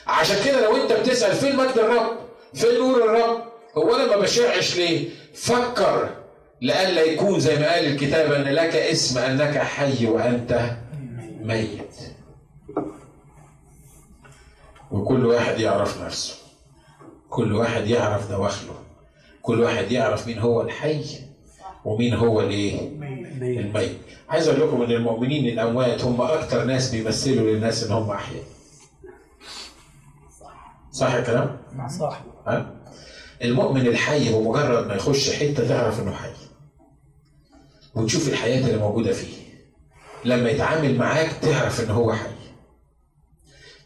S1: عشان كده لو أنت بتسأل فين مجد الرب؟ فين نور الرب؟ هو أنا ما بشعش ليه؟ فكر لئلا يكون زي ما قال الكتاب أن لك اسم أنك حي وأنت ميت. وكل واحد يعرف نفسه. كل واحد يعرف دواخله. كل واحد يعرف مين هو الحي ومين هو الايه؟ الميت. عايز أقول لكم إن المؤمنين الأموات هم أكتر ناس بيمثلوا للناس إن هم أحياء. صح الكلام؟
S2: صح
S1: ها؟ المؤمن الحي بمجرد ما يخش حتة تعرف إنه حي. وتشوف الحياة اللي موجودة فيه. لما يتعامل معاك تعرف ان هو حي.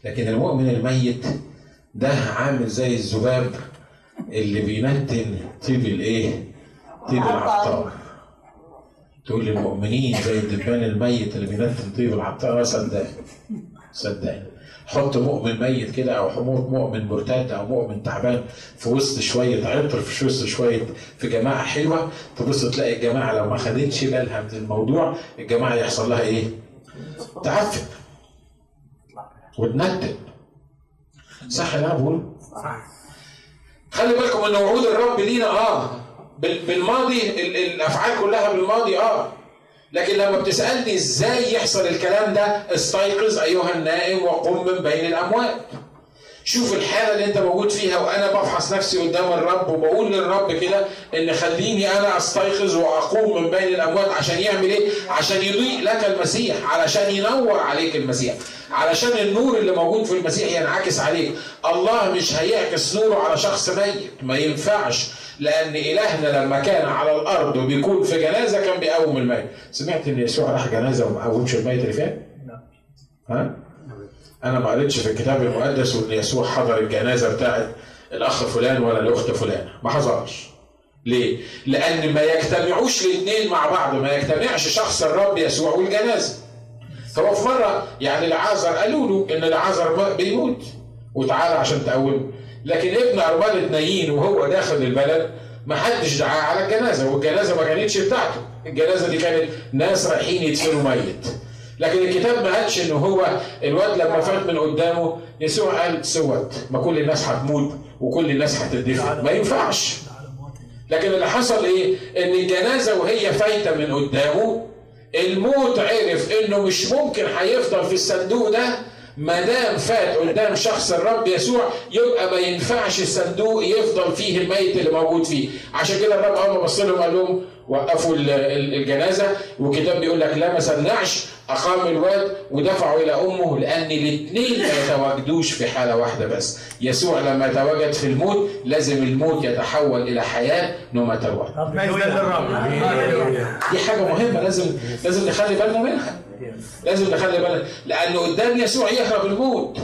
S1: لكن المؤمن الميت ده عامل زي الذباب اللي بينتن طيب الايه؟ طيب العطار. تقول للمؤمنين زي الدبان الميت اللي بينتن طيب العطار صدقني صدقني حط مؤمن ميت كده أو حموت مؤمن مرتد أو مؤمن تعبان في وسط شوية عطر في وسط شوية في جماعة حلوة تبص تلاقي الجماعة لو ما خدتش بالها من الموضوع الجماعة يحصل لها إيه؟ تعفن وتنتن صح أنا بقوله؟
S2: صح
S1: خلي بالكم إن وعود الرب لينا آه. بال- بالماضي ال- الأفعال كلها بالماضي آه. لكن لما بتسألني إزاي يحصل الكلام ده استيقظ أيها النائم وقم من بين الأموات. شوف الحالة اللي انت موجود فيها وأنا بفحص نفسي قدام الرب وبقول للرب كده إن خليني أنا أستيقظ وأقوم من بين الأموات عشان يعمل إيه؟ عشان يضيء لك المسيح، علشان ينور عليك المسيح، علشان النور اللي موجود في المسيح ينعكس عليك، الله مش هيعكس نوره على شخص ميت، ما ينفعش لأن إلهنا لما كان على الأرض وبيكون في جنازة كان بيقوم الميت، سمعت إن يسوع راح جنازة وما قومش الميت اللي فيها؟
S2: لا
S1: ها؟ أنا ما قريتش في الكتاب المقدس وإن يسوع حضر الجنازة بتاعت الأخ فلان ولا الأخت فلان. ما حضرش. ليه؟ لأن ما يجتمعوش الاثنين مع بعض ما يجتمعش شخص الرب يسوع والجنازة. هو في مرة يعني لعازر قالوا له إن لعازر بيموت. وتعالى عشان تقومه. لكن ابن ارمله نايين وهو داخل البلد ما حدش دعاه على الجنازة والجنازة ما كانتش بتاعته. الجنازة دي كانت ناس رايحين يدفنوا ميت. لكن الكتاب ما قالش ان هو الواد لما فات من قدامه يسوع قال سوت ما كل الناس هتموت وكل الناس هتدفن ما ينفعش. لكن اللي حصل إيه؟ إن الجنازة وهي فايتة من قدامه الموت عرف إنه مش ممكن هيفضل في الصندوق ده ما دام فات قدام شخص الرب يسوع يبقى ما ينفعش الصندوق يفضل فيه الميت اللي موجود فيه. عشان كده الرب أول ما بص لهم قال لهم وقفوا ال- ال- الجنازة والكتاب بيقول لك لمس النعش أقام الواد ودفعوا إلى أمه لأن الاثنين ما يتواجدوش في حالة واحدة بس. يسوع لما يتواجد في الموت لازم الموت يتحول إلى حياة نو ماتر. دي حاجة مهمة لازم لازم نخلي بالنا منها. لازم نخلي بالنا لأنه قدام يسوع يهرب الموت.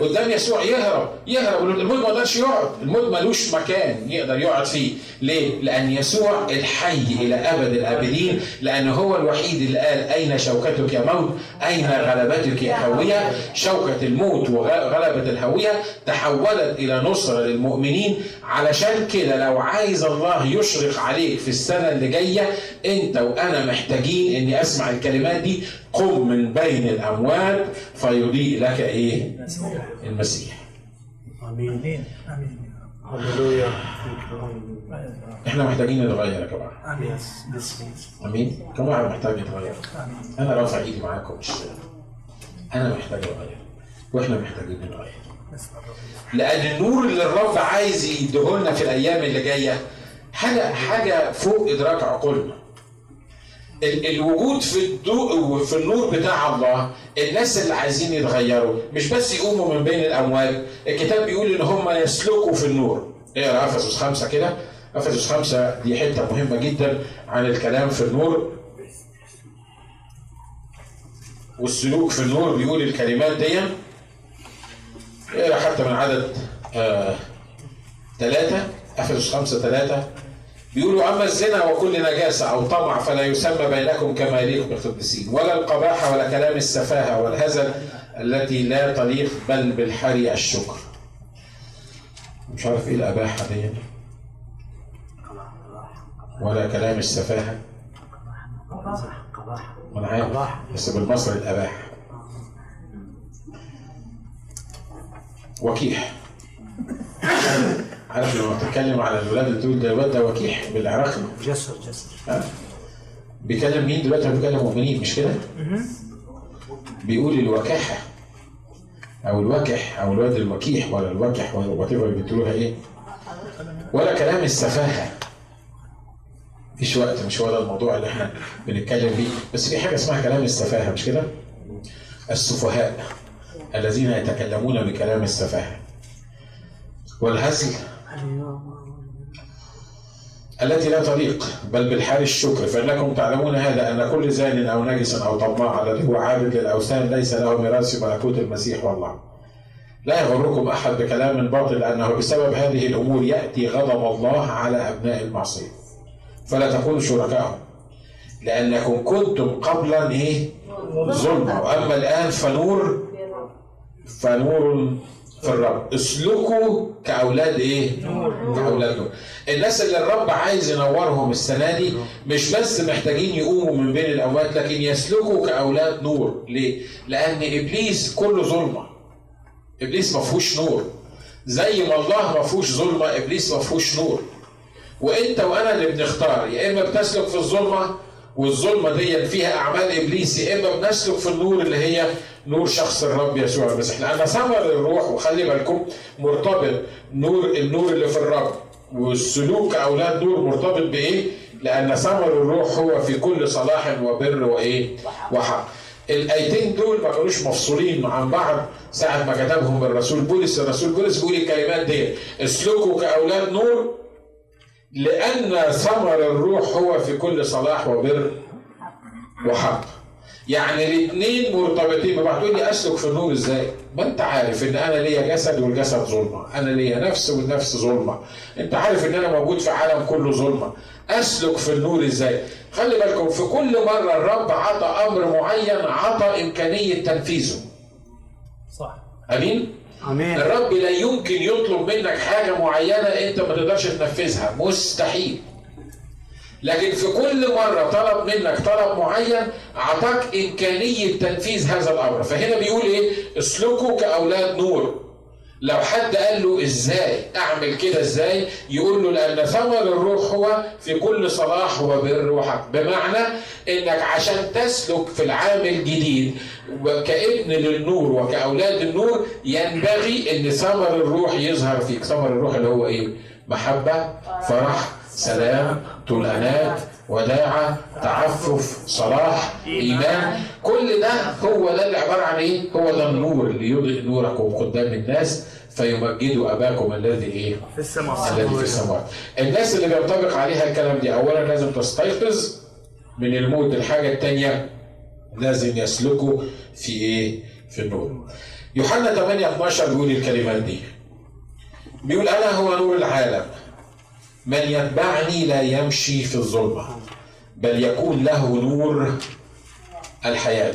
S1: قدام يسوع يهرب يهرب. الموت ما يقدرش يقعد. الموت ملوش مكان يقدر يقعد فيه. ليه؟ لأن يسوع الحي إلى أبد الأبدين لأنه هو الوحيد اللي قال أين شوكتك يا موت؟ أين غلبتك يا هويه شوكة الموت وغلبة الهويه تحولت إلى نصرة للمؤمنين. علشان كده لو عايز الله يشرق عليك في السنة اللي جاية أنت وأنا محتاجين إني أسمع الكلمات دي. قم من بين الأموات فيضيء لك إيه؟ المسيح.
S2: آمين. آمين.
S3: هللويا.
S1: إحنا محتاجين نتغير يا جماعة.
S2: آمين. بسم
S1: آمين. كم واحد محتاج يتغير أنا رافع ايدي معاكم مش أنا محتاج أتغير. وإحنا محتاجين نتغير. لأن النور اللي الرب عايز يديهولنا في الأيام اللي جاية حاجة حاجة فوق إدراك عقولنا. الوجود في الضوء وفي النور بتاع الله الناس اللي عايزين يتغيروا مش بس يقوموا من بين الاموات الكتاب بيقول إن هم يسلكوا في النور. اقرا إفسس خمسة كده؟ إفسس خمسة دي حتة مهمة جدا عن الكلام في النور. والسلوك في النور بيقول الكلمات دي. اقرا حتى من عدد آه ثلاثة إفسس خمسة ثلاثة بيقولوا أما الزنا وكل نجاسة أو طمع فلا يسمى بينكم كما يليق بالقديسين. ولا القباحة ولا كلام السفاهة والهزل التي لا تليق بل بالحري الشكر. مش عارف إيه الأباحة دي. ولا كلام السفاهة. ما أنا عارف بس بالمصري الأباحة. وكيح. عارف لما بتتكلم على الولاد اللي تقول ده الواد ده وكيح بالعراقي
S2: جسر جسر
S1: ها؟ بيكلم مين دلوقتي هو بيكلم مؤمنين مش كده؟ بيقول الوكاحة أو الوكح أو الواد الوكيح ولا الوكح ولا وات ايفر بتقولوها إيه؟ ولا كلام السفاهة مفيش وقت مش هو ده الموضوع اللي إحنا بنتكلم فيه بس في حاجة اسمها كلام السفاهة مش كده؟ السفهاء الذين يتكلمون بكلام السفاهة والهزل التي لا تليق بل بالحال الشكر. فإنكم تعلمون هذا أن كل زان أو نجس أو طماع الذي هو عابد للأوثان ليس له ميراث في ملكوت المسيح والله. لا يغركم أحد بكلام باطل لأنه بسبب هذه الأمور يأتي غضب الله على أبناء المعصية. فلا تكونوا شركائهم لأنكم كنتم قبلا إيه؟ ظلما وأما الآن فنور فنور في الرب. اسلكوا كأولاد إيه؟ كأولاد نور الناس اللي الرب عايز ينورهم السنة دي مش بس محتاجين يقوموا من بين الأموات لكن يسلكوا كأولاد نور. ليه؟ لأن إبليس كله ظلمة. إبليس ما فيهوش نور. زي ما الله ما فيهوش ظلمة إبليس ما فيهوش نور. وإنت وأنا اللي بنختار. يا إما بتسلك في الظلمة والظلمة دي فيها أعمال إبليس يا إما بنسلك في النور اللي هي نور شخص الرب يسوع المسيح لأن ثمر الروح وخلي بالكم مرتبط نور النور اللي في الرب والسلوك كاولاد نور مرتبط بإيه؟ لأن ثمر الروح هو في كل صلاح وبر وإيه؟ وحق. الايتين دول ما كانوش مفصولين عن بعض ساعة ما كتبهم الرسول بولس، الرسول بولس بيقول الكلمات دي اسلكوا كأولاد نور لأن ثمر الروح هو في كل صلاح وبر وحق يعني الاثنين مرتبطين ببعض تقول لي أسلك في النور إزاي؟ ما أنت عارف إن أنا ليا جسد والجسد ظلمة، أنا ليا نفس والنفس ظلمة، أنت عارف إن أنا موجود في عالم كله ظلمة، أسلك في النور إزاي؟ خلي بالكم في كل مرة الرب عطى أمر معين عطى إمكانية تنفيذه.
S2: صح
S1: آمين؟
S2: آمين
S1: الرب لا يمكن يطلب منك حاجة معينة أنت ما تقدرش تنفذها مستحيل لكن في كل مرة طلب منك طلب معين أعطاك إمكانية تنفيذ هذا الأمر. فهنا بيقول إيه؟ اسلكوا كأولاد نور. لو حد قال له إزاي أعمل كده إزاي؟ يقول له لأن ثمر الروح هو في كل صلاح وبر وحق. بمعنى إنك عشان تسلك في العام الجديد كابن للنور وكأولاد النور ينبغي إن ثمر الروح يظهر فيك. ثمر الروح اللي هو إيه؟ محبة فرح سلام طولانات وداعة تعفف صلاح إيمان كل ده هو ده اللي عبارة عن إيه؟ هو ده النور اللي يضيء نوركم قدام الناس فيمجدوا أباكم الذي إيه؟
S2: في السماء
S1: الذي في السماوات. الناس اللي بينطبق عليها الكلام دي أولا لازم تستيقظ من الموت الحاجة الثانية لازم يسلكوا في إيه؟ في النور. يوحنا 8 12 بيقول الكلمات دي. بيقول أنا هو نور العالم من يتبعني لا يمشي في الظلمة بل يكون له نور الحياة.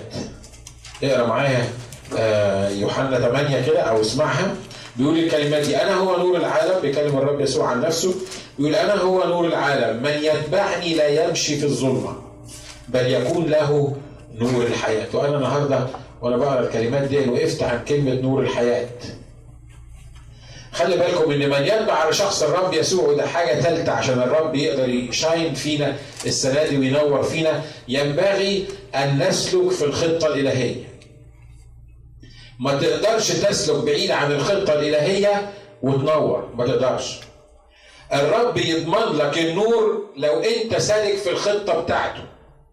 S1: اقرأ معايا آه، يوحنا 8 كده أو اسمعها. بيقول الكلمات دي أنا هو نور العالم بيكلم الرب يسوع عن نفسه. بيقول أنا هو نور العالم من يتبعني لا يمشي في الظلمة بل يكون له نور الحياة. وأنا النهارده وأنا بقرأ الكلمات دي وقفت عن كلمة نور الحياة. خلي بالكم إن من يتبع على شخص الرب يسوع ده حاجة ثالثه عشان الرب يقدر يشاين فينا السنة دي وينور فينا ينبغي أن نسلك في الخطة الإلهية. ما تقدرش تسلك بعيد عن الخطة الإلهية وتنور ما تقدرش. الرب يضمن لك النور لو أنت سالك في الخطة بتاعته.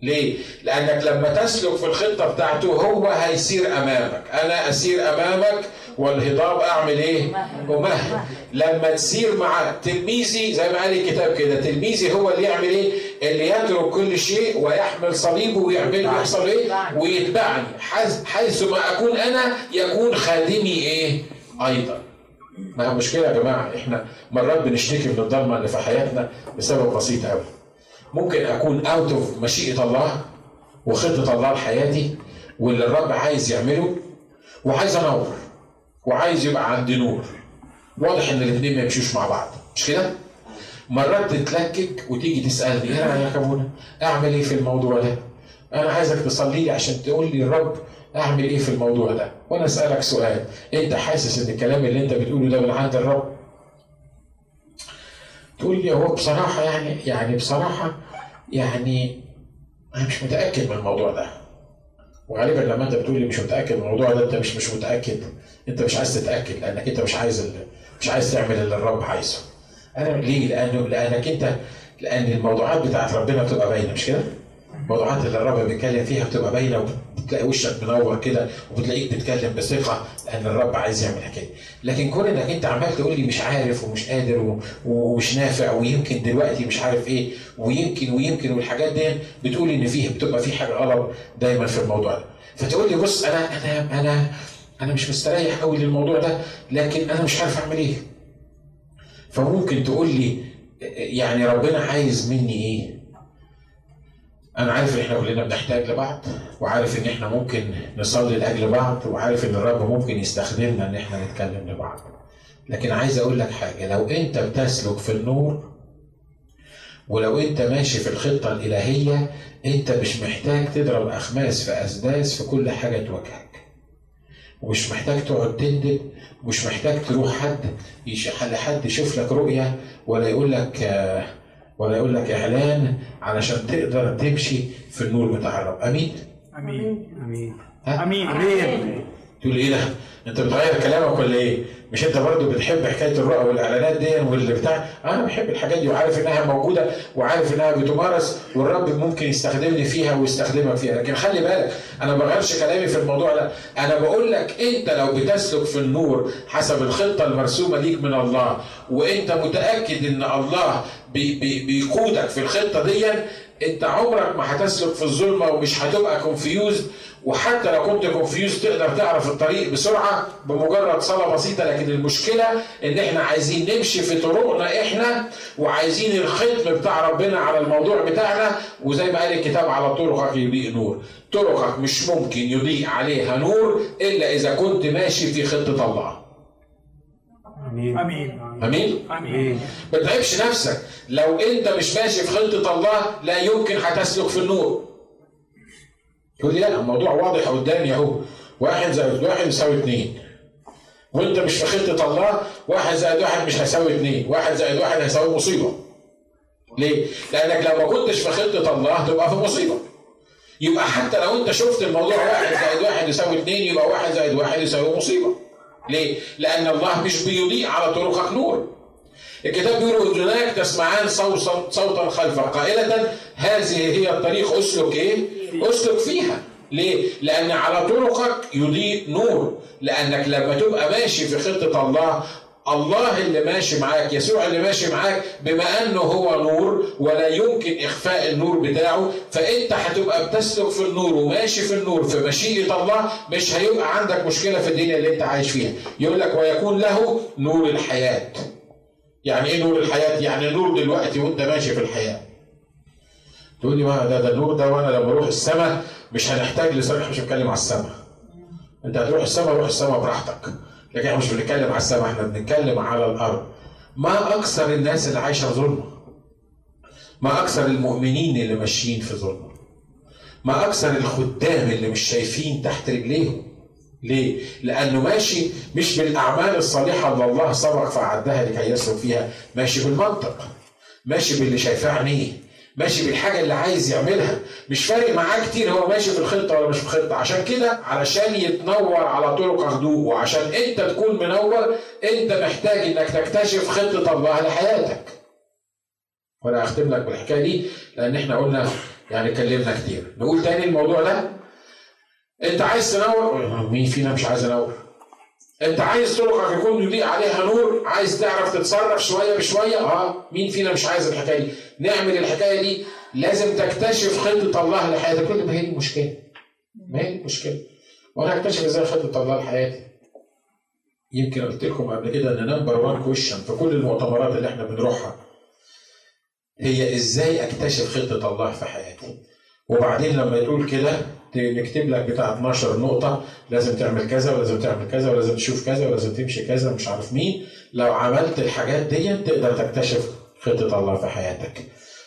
S1: ليه؟ لأنك لما تسلك في الخطة بتاعته هو هيسير أمامك، أنا أسير أمامك والهضاب أعمل إيه؟ أمهد. لما تسير مع تلميذي زي ما قال الكتاب كده، تلميذي هو اللي يعمل إيه؟ اللي يترك كل شيء ويحمل صليبه ويعمل يحصل إيه؟ ويتبعني، حيث ما أكون أنا يكون خادمي إيه؟ أيضا. ما هي مشكلة يا جماعة، إحنا مرات بنشتكي من الضلمة اللي في حياتنا بسبب بسيط قوي. ممكن أكون out of مشيئة الله وخطة الله لحياتي واللي الرب عايز يعمله وعايز أنور وعايز يبقى عندي نور واضح إن الاثنين ما يمشوش مع بعض مش كده؟ مرات تتلكك وتيجي تسالني إيه رايك يا ابونا؟ أعمل إيه في الموضوع ده؟ أنا عايزك تصلي لي عشان تقول لي الرب أعمل إيه في الموضوع ده؟ وأنا أسألك سؤال أنت حاسس إن الكلام اللي أنت بتقوله ده من عند الرب؟ تقول لي هو بصراحة يعني يعني بصراحة يعني أنا مش متأكد من الموضوع ده وغالبا لما أنت بتقول لي مش متأكد من الموضوع ده أنت مش مش متأكد أنت مش عايز تتأكد لأنك أنت مش عايز مش عايز تعمل اللي الرب عايزه أنا ليه؟ لأنه لأنك أنت لأن الموضوعات بتاعت ربنا بتبقى باينة مش كده؟ الموضوعات اللي الرب بيتكلم فيها بتبقى باينة وبتلاقي وشك منور كده وبتلاقيك بتتكلم بثقة لأن الرب عايز يعمل حكاية. لكن كون إنك أنت عمال تقول لي مش عارف ومش قادر ومش نافع ويمكن دلوقتي مش عارف إيه ويمكن ويمكن والحاجات دي بتقول إن فيه بتبقى في حاجة غلط دايما في الموضوع ده. فتقول لي بص أنا أنا أنا أنا مش مستريح قوي للموضوع ده لكن أنا مش عارف أعمل إيه. فممكن تقول لي يعني ربنا عايز مني إيه؟ أنا عارف إحنا كلنا بنحتاج لبعض وعارف إن إحنا ممكن نصلي لأجل بعض وعارف إن الرب ممكن يستخدمنا إن إحنا نتكلم لبعض. لكن عايز أقول لك حاجة لو أنت بتسلك في النور ولو أنت ماشي في الخطة الإلهية أنت مش محتاج تضرب أخماس في أسداس في كل حاجة تواجهك. ومش محتاج تقعد تندب ومش محتاج تروح حد لحد يشوف لك رؤية ولا يقول لك آه ولا يقول لك إعلان علشان تقدر تمشي في النور بتاع الرب أمين.
S2: أمين.
S3: أمين.
S2: أمين.
S3: أمين.
S1: تقول إيه ده؟ أنت بتغير كلامك ولا إيه؟ مش أنت برضو بتحب حكاية الرؤى والإعلانات دي واللي بتاع؟ أنا بحب الحاجات دي وعارف إنها موجودة وعارف إنها بتمارس والرب ممكن يستخدمني فيها ويستخدمك فيها. لكن خلي بالك أنا ما بغيرش كلامي في الموضوع ده. أنا بقول لك أنت لو بتسلك في النور حسب الخطة المرسومة ليك من الله وأنت متأكد إن الله بي بي بيقودك في الخطة دي أنت عمرك ما هتسلك في الظلمة ومش هتبقى confused وحتى لو كنت confused تقدر تعرف الطريق بسرعة بمجرد صلاة بسيطة لكن المشكلة إن إحنا عايزين نمشي في طرقنا إحنا وعايزين الختم بتاع ربنا على الموضوع بتاعنا وزي ما قال الكتاب على طرقك يضيء نور. طرقك مش ممكن يضيء عليها نور إلا إذا كنت ماشي في خطة الله.
S3: آمين.
S2: آمين.
S1: آمين؟
S2: آمين.
S1: ما تتعبش نفسك. لو أنت مش ماشي في خطة الله لا يمكن هتسلك في النور. تقول لي لا الموضوع واضح قدامي اهو واحد زائد واحد يساوي اثنين وانت مش في خطه الله واحد زائد واحد مش هيساوي اثنين واحد زائد واحد هيساوي مصيبة ليه؟ لأنك لو ما كنتش في خطه الله تبقى في مصيبة يبقى حتى لو انت شفت الموضوع واحد زائد واحد يساوي اثنين يبقى واحد زائد واحد يساوي مصيبة ليه؟ لأن الله مش بيضيء على طرقك نور. الكتاب بيقول هناك تسمعان صوتا صوتا خلفك قائلة هذه هي الطريق أسلك إيه؟ اسلك فيها. ليه؟ لأن على طرقك يضيء نور، لأنك لما تبقى ماشي في خطة الله الله اللي ماشي معاك يسوع اللي ماشي معاك بما أنه هو نور ولا يمكن إخفاء النور بتاعه فأنت هتبقى بتسلك في النور وماشي في النور في مشيئة الله مش هيبقى عندك مشكلة في الدنيا اللي أنت عايش فيها. يقول لك ويكون له نور الحياة. يعني إيه نور الحياة؟ يعني نور دلوقتي وأنت ماشي في الحياة. تقول لي ما ده ده النور ده وأنا لما أروح السماء مش هنحتاج لسماء مش هنتكلم على السماء أنت هتروح السماء روح السماء براحتك لكن إحنا مش بنتكلم على السماء إحنا بنتكلم على الأرض ما أكثر الناس اللي عايشة ظلمة ما أكثر المؤمنين اللي ماشيين في ظلمة ما أكثر الخدام اللي مش شايفين تحت رجليهم ليه؟ لأنه ماشي مش بالأعمال الصالحة اللي الله سبق فأعدها لكي يسلك فيها، ماشي بالمنطق. ماشي باللي شايفاه عينيه. ماشي بالحاجة اللي عايز يعملها. مش فارق معاه كتير هو ماشي في الخطة ولا مش في الخطة. عشان كده علشان يتنور على طرق هدوء وعشان انت تكون منور انت محتاج انك تكتشف خطة الله لحياتك. وأنا هختم لك بالحكاية دي لأن إحنا قلنا يعني اتكلمنا كتير. نقول تاني الموضوع ده؟ انت عايز تنور؟ مين فينا مش عايز ينور؟ انت عايز طرقك يكون يضيء عليها نور عايز تعرف تتصرف شوية بشوية آه مين فينا مش عايز الحكاية دي؟ نعمل الحكاية دي لازم تكتشف خطة الله لحياتك. كل ما هي المشكلة. ما هي المشكلة. وأنا اكتشف إزاي خطة الله لحياتي. يمكن قلت لكم قبل كده إن number 1 question في كل المؤتمرات اللي إحنا بنروحها هي إزاي أكتشف خطة الله في حياتي؟ وبعدين لما تقول كده نكتب لك بتاع 12 نقطة لازم تعمل كذا ولازم تعمل كذا ولازم تشوف كذا ولازم تمشي كذا مش عارف مين. لو عملت الحاجات دي تقدر تكتشف خطة الله في حياتك.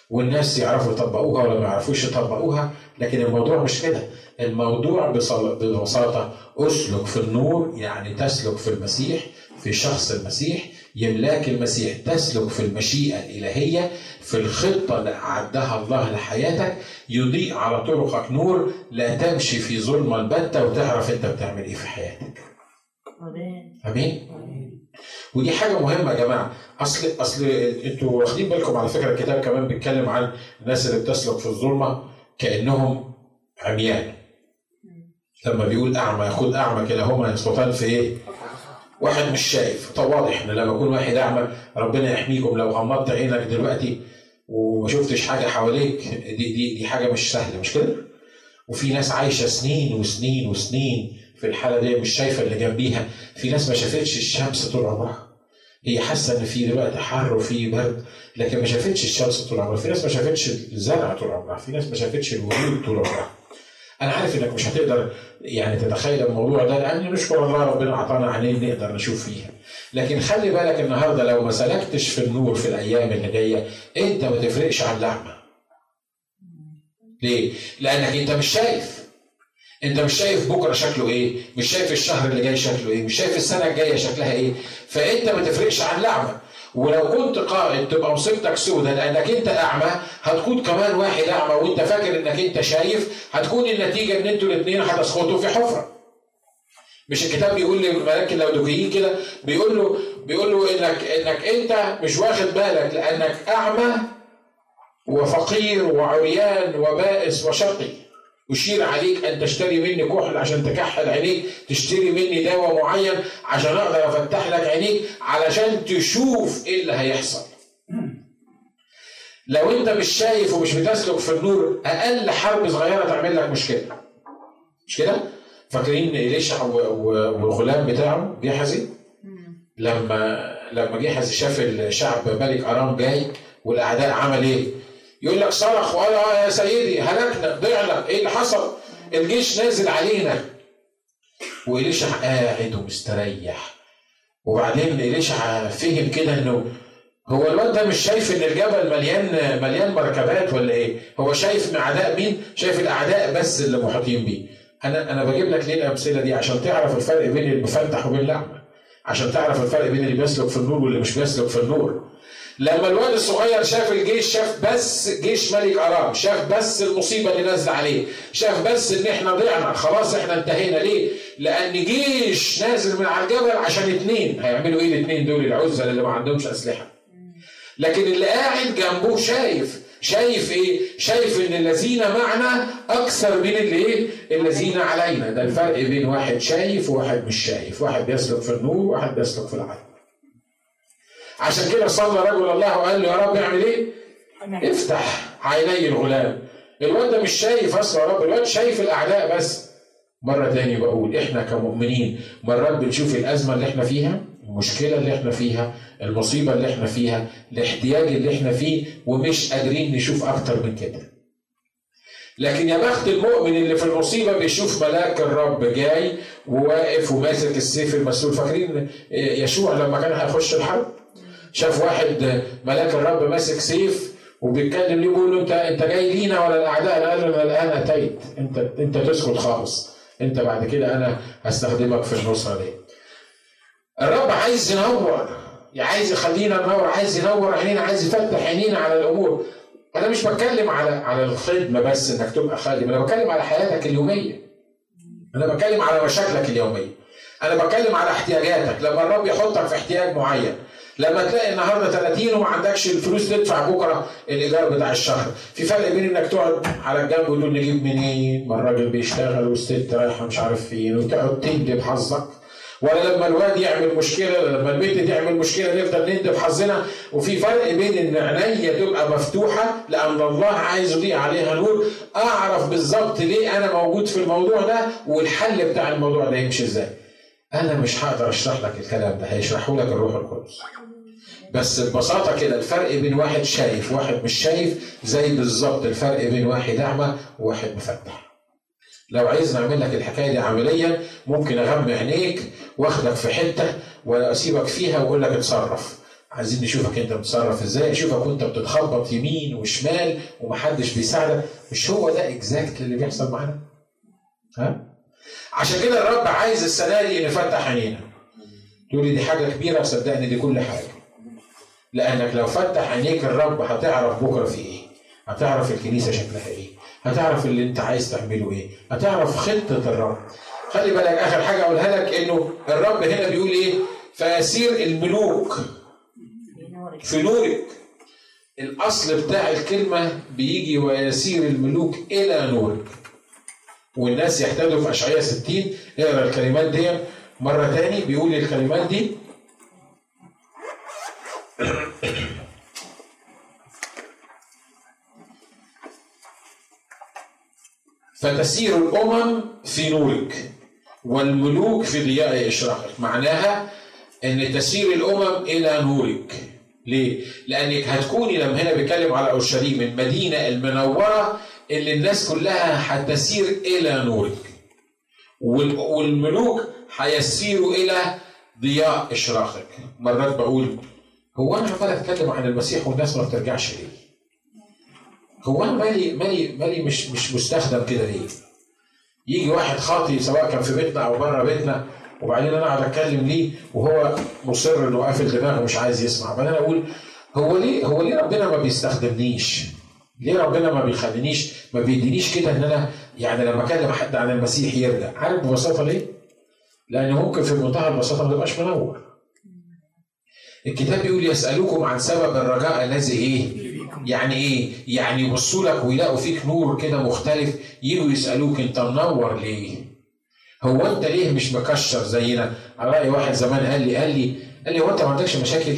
S1: والناس يعرفوا يطبقوها ولا ما يعرفوش يطبقوها لكن الموضوع مش كده. الموضوع ببساطة أسلك في النور يعني تسلك في المسيح في شخص المسيح. يملاك المسيح تسلك في المشيئة الإلهية. في الخطة اللي أعدها الله لحياتك يضيء على طرقك نور لا تمشي في ظلمة البتة وتعرف أنت بتعمل إيه في حياتك. أمين؟ ودي حاجة مهمة يا جماعة. أصل أصل أنتوا واخدين بالكم على فكرة الكتاب كمان بيتكلم عن الناس اللي بتسلك في الظلمة كأنهم عميان. لما بيقول أعمى ياخد أعمى كده هما يسقطان في إيه؟ واحد مش شايف. طب واضح إن لما يكون واحد أعمى ربنا يحميكم. لو غمضت عينك دلوقتي وما شفتش حاجة حواليك دي دي دي حاجة مش سهلة مش كده؟ وفي ناس عايشة سنين وسنين وسنين في الحالة دي مش شايفة اللي جنبيها. في ناس ما شافتش الشمس طول عمرها. هي حاسة إن في دلوقتي حر وفي برد لكن ما شافتش الشمس طول عمرها. في ناس ما شافتش الزرع طول عمرها. في ناس ما شافتش الورود طول عمرها. أنا عارف إنك مش هتقدر يعني تتخيل الموضوع ده لأن نشكر الله ربنا أعطانا عينين نقدر نشوف فيها. لكن خلي بالك النهارده لو ما سلكتش في النور في الأيام اللي جاية أنت ما تفرقش عن الاعمى ليه؟ لأنك أنت مش شايف. أنت مش شايف بكرة شكله إيه مش شايف الشهر اللي جاي شكله إيه مش شايف السنة الجاية شكلها إيه. فأنت ما تفرقش عن الاعمى ولو كنت قائد تبقى مصيبتك سودة لأنك أنت أعمى. هتكون كمان واحد أعمى وأنت فاكر إنك أنت شايف هتكون النتيجة إن أنتوا الاثنين هتسقطوا في حفرة. مش الكتاب بيقول للملاك اللودوكيين كده بيقول له بيقول له إنك إنك أنت مش واخد بالك لأنك أعمى وفقير وعريان وبائس وشقي. أشير عليك أن تشتري مني كحل عشان تكحل عينيك تشتري مني دواء معين عشان أقدر أفتح لك عينيك علشان تشوف إيه اللي هيحصل لو أنت مش شايف ومش بتسلك في النور أقل حرب صغيرة تعمل لك مشكلة مش كده؟ فاكرين إليشع والغلام بتاعه جحزي لما لما جحزي شاف الشعب ملك أرام جاي والأعداء عمل إيه؟ يقول لك صرخ وقال آه يا سيدي هلكنا ضعنا إيه اللي حصل؟ الجيش نازل علينا وإليشع قاعد ومستريح وبعدين إليشع فهم كده إنه هو الواد ده مش شايف إن الجبل مليان مليان مركبات ولا إيه؟ هو شايف أعداء مين؟ شايف الأعداء بس اللي محيطين بيه. أنا أنا بجيب لك ليه الأمثلة دي عشان تعرف الفرق بين المفتح وبين الأعمى. عشان تعرف الفرق بين اللي بيسلك في النور واللي مش بيسلك في النور. لما الواد الصغير شاف الجيش شاف بس جيش ملك ارام شاف بس المصيبة اللي نازلة عليه شاف بس إن إحنا ضعنا خلاص إحنا انتهينا ليه؟ لأن جيش نازل من على الجبل عشان اتنين هيعملوا إيه الاتنين دول العزل اللي ما عندهمش أسلحة؟ لكن اللي قاعد جنبه شايف شايف إيه؟ شايف إن الذين معنا أكثر من اللي إيه؟ الذين علينا. ده الفرق بين واحد شايف وواحد مش شايف واحد بيسلك في النور وواحد بيسلك في العدل عشان كده صلى رجل الله وقال له يا رب اعمل إيه؟ افتح عيني الغلام. الواد ده مش شايف أصلا يا رب الواد شايف الأعداء بس. مرة تاني بقول إحنا كمؤمنين مرات بنشوف الأزمة اللي إحنا فيها المشكلة اللي إحنا فيها المصيبة اللي إحنا فيها الاحتياج اللي إحنا فيه ومش قادرين نشوف أكتر من كده. لكن يا بخت المؤمن اللي في المصيبة بيشوف ملاك الرب جاي وواقف وماسك السيف المسلول فاكرين يشوع لما كان هيخش الحرب؟ شاف واحد ملاك الرب ماسك سيف وبيتكلم ليه بيقول له انت انت جاي لينا ولا الاعداء قال له أنا الان اتيت انت انت تسكت خالص. انت بعد كده أنا هستخدمك في النصرة دي. الرب عايز ينور. عايز يخلينا ننور عايز ينور عينينا عايز يفتح عينينا على الأمور. أنا مش بتكلم على على الخدمة بس إنك تبقى خادم. أنا بتكلم على حياتك اليومية. أنا بتكلم على مشاكلك اليومية. أنا بتكلم على احتياجاتك. لما الرب يحطك في احتياج معين لما تلاقي النهارده 30 وما عندكش الفلوس تدفع بكره الإيجار بتاع الشهر. في فرق بين إنك تقعد على الجنب وتقول نجيب منين؟ ما الراجل بيشتغل والست رايحة مش عارف فين وتقعد تندب حظك. ولا لما الواد يعمل مشكلة لما البنت تعمل مشكلة نفضل ندب حظنا. وفي فرق بين إن عينيا تبقى مفتوحة لأن الله عايز يضيء عليها نور. أعرف بالظبط ليه أنا موجود في الموضوع ده والحل بتاع الموضوع ده يمشي إزاي. أنا مش هقدر اشرح لك الكلام ده هيشرحه لك الروح القدس. بس ببساطة كده الفرق بين واحد شايف وواحد مش شايف زي بالظبط الفرق بين واحد اعمى وواحد مفتح. لو عايز نعمل لك الحكاية دي عمليا ممكن أغمي عينيك وأخدك في حتة واسيبك فيها وأقول لك اتصرف. عايزين نشوفك أنت بتتصرف إزاي؟ أشوفك وأنت بتتخبط يمين وشمال ومحدش بيساعدك. مش هو ده اكزاكت اللي بيحصل معانا؟ ها؟ عشان كده الرب عايز السنة دي نفتح عينينا. تقول لي دي حاجة كبيرة صدقني دي كل حاجة. لأنك لو فتح عينيك الرب هتعرف بكرة في إيه؟ هتعرف الكنيسة شكلها إيه؟ هتعرف اللي أنت عايز تعمله إيه؟ هتعرف خطة الرب. خلي بالك آخر حاجة أقولها لك إنه الرب هنا بيقول إيه؟ فيسير الملوك. في نورك. الأصل بتاع الكلمة بيجي ويسير الملوك إلى نورك. والناس يحتاجوا في أشعياء 60 اقرا الكلمات دي مرة تاني بيقول الكلمات دي. فتسير الأمم في نورك والملوك في ضياء اشراقك معناها إن تسير الأمم إلى نورك. ليه؟ لأنك هتكوني لما هنا بيتكلم على أورشليم المدينة المنورة اللي الناس كلها هتسير إلى نورك وال- والملوك هيسيروا إلى ضياء إشراقك مرات بقول هو أنا عمال أتكلم عن المسيح والناس ما بترجعش ليه؟ هو أنا مالي مالي مالي مش مش مستخدم كده ليه؟ يجي واحد خاطي سواء كان في بيتنا أو بره بيتنا وبعدين أنا أقعد أتكلم ليه وهو مصر إنه قافل دماغه ومش عايز يسمع بعدين أقول هو ليه هو ليه ربنا ما بيستخدمنيش؟ ليه ربنا ما بيخلينيش ما بيدينيش كده إن أنا يعني لما أكلم حد عن المسيح يرجع عارف ببساطة ليه؟ لأن ممكن في منتهى البساطة ما تبقاش منور الكتاب بيقول يسألوكم عن سبب الرجاء الذي إيه؟ يعني إيه؟ يعني يبصوا لك ويلاقوا فيك نور كده مختلف يجوا يسألوك أنت منور ليه؟ هو أنت ليه مش مكشر زينا؟ على رأي واحد زمان قال لي قال لي قال لي هو أنت ما عندكش مشاكل؟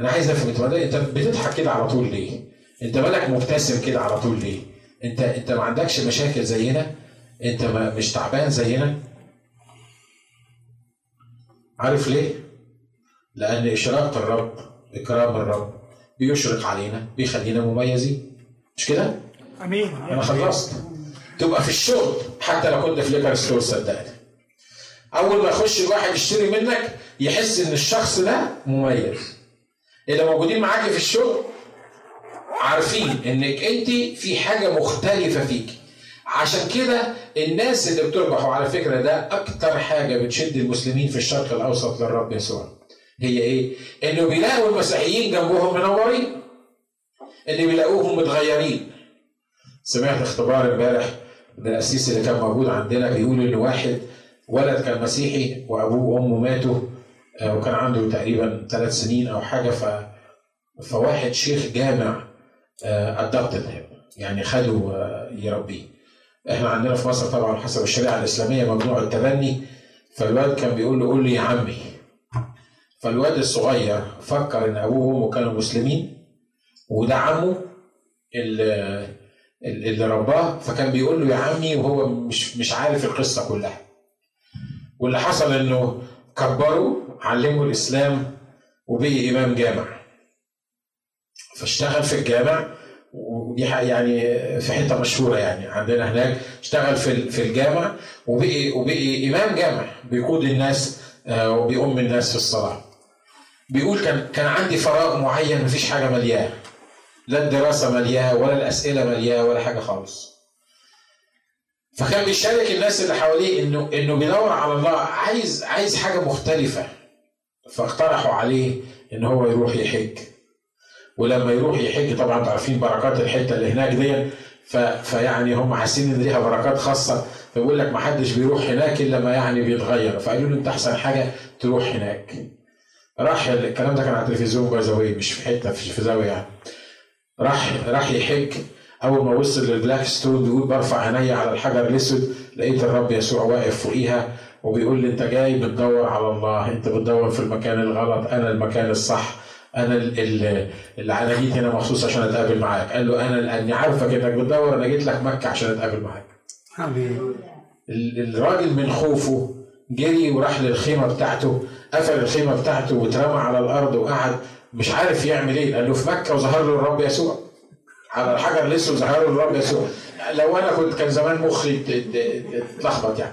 S1: أنا عايز أفهم انت أنت بتضحك كده على طول ليه؟ انت مالك مبتسم كده على طول ليه؟ انت انت ما عندكش مشاكل زينا؟ انت ما مش تعبان زينا؟ عارف ليه؟ لأن إشراقة الرب إكرام الرب بيشرق علينا بيخلينا مميزين مش كده؟
S2: آمين
S1: أنا خلصت تبقى في الشغل حتى لو كنت في ليكر ستور صدقني أول ما يخش الواحد يشتري منك يحس إن الشخص ده مميز اللي موجودين معاكي في الشغل عارفين إنك أنت في حاجة مختلفة فيك. عشان كده الناس اللي بتربح وعلى فكرة ده أكتر حاجة بتشد المسلمين في الشرق الأوسط للرب يسوع. هي إيه؟ إنه بيلاقوا المسيحيين جنبهم منورين. اللي بيلاقوهم متغيرين. سمعت اختبار امبارح من القسيس اللي كان موجود عندنا بيقول إن واحد ولد كان مسيحي وأبوه وأمه ماتوا آه، وكان عنده تقريبا ثلاث سنين أو حاجة ف فواحد شيخ جامع ادابتد يعني خده آه، يربيه إحنا عندنا في مصر طبعا حسب الشريعة الإسلامية ممنوع التبني. فالواد كان بيقول له قول لي يا عمي. فالواد الصغير فكر إن أبوه وأمه كانوا مسلمين وده عمه اللي, اللي رباه. فكان بيقول له يا عمي وهو مش مش عارف القصة كلها. واللي حصل إنه كبره علمه الإسلام وبقي إمام جامع. فاشتغل في الجامع ودي يعني في حتة مشهورة يعني عندنا هناك اشتغل في في الجامع وبقي وبقي إمام جامع بيقود الناس آه، وبيؤم الناس في الصلاة. بيقول كان كان عندي فراغ معين مفيش حاجة ملياه لا الدراسة ملياه ولا الأسئلة ملياه ولا حاجة خالص. فكان بيشارك الناس اللي حواليه إنه إنه بيدور على الله عايز عايز حاجة مختلفة. فاقترحوا عليه إن هو يروح يحج. ولما يروح يحج طبعا عارفين بركات الحتة اللي هناك دي ف... فيعني هم حاسين إن ليها بركات خاصة فبيقول لك ما حدش بيروح هناك إلا ما يعني بيتغير فقالوا له أنت أحسن حاجة تروح هناك. راح الكلام ده كان على التلفزيون باي ذا مش في حتة في زاوية يعني. راح راح يحج أول ما وصل لل black stone بيقول برفع عيني على الحجر الأسود لقيت الرب يسوع واقف فوقيها وبيقول لي أنت جاي بتدور على الله أنت بتدور في المكان الغلط أنا المكان الصح. أنا ال- ال- اللي جيت هنا مخصوص عشان أتقابل معاك. قال له أنا لأني عارفك انك بتدور أنا جيت لك مكة عشان أتقابل معاك. ال- الراجل من خوفه جري وراح للخيمة بتاعته قفل الخيمة بتاعته واترمى على الأرض وقعد مش عارف يعمل إيه. قال له في مكة وظهر له الرب يسوع. على الحجر الأسود ظهر له الرب يسوع. لو أنا كنت كان زمان مخي ات- ات- اتلخبط يعني.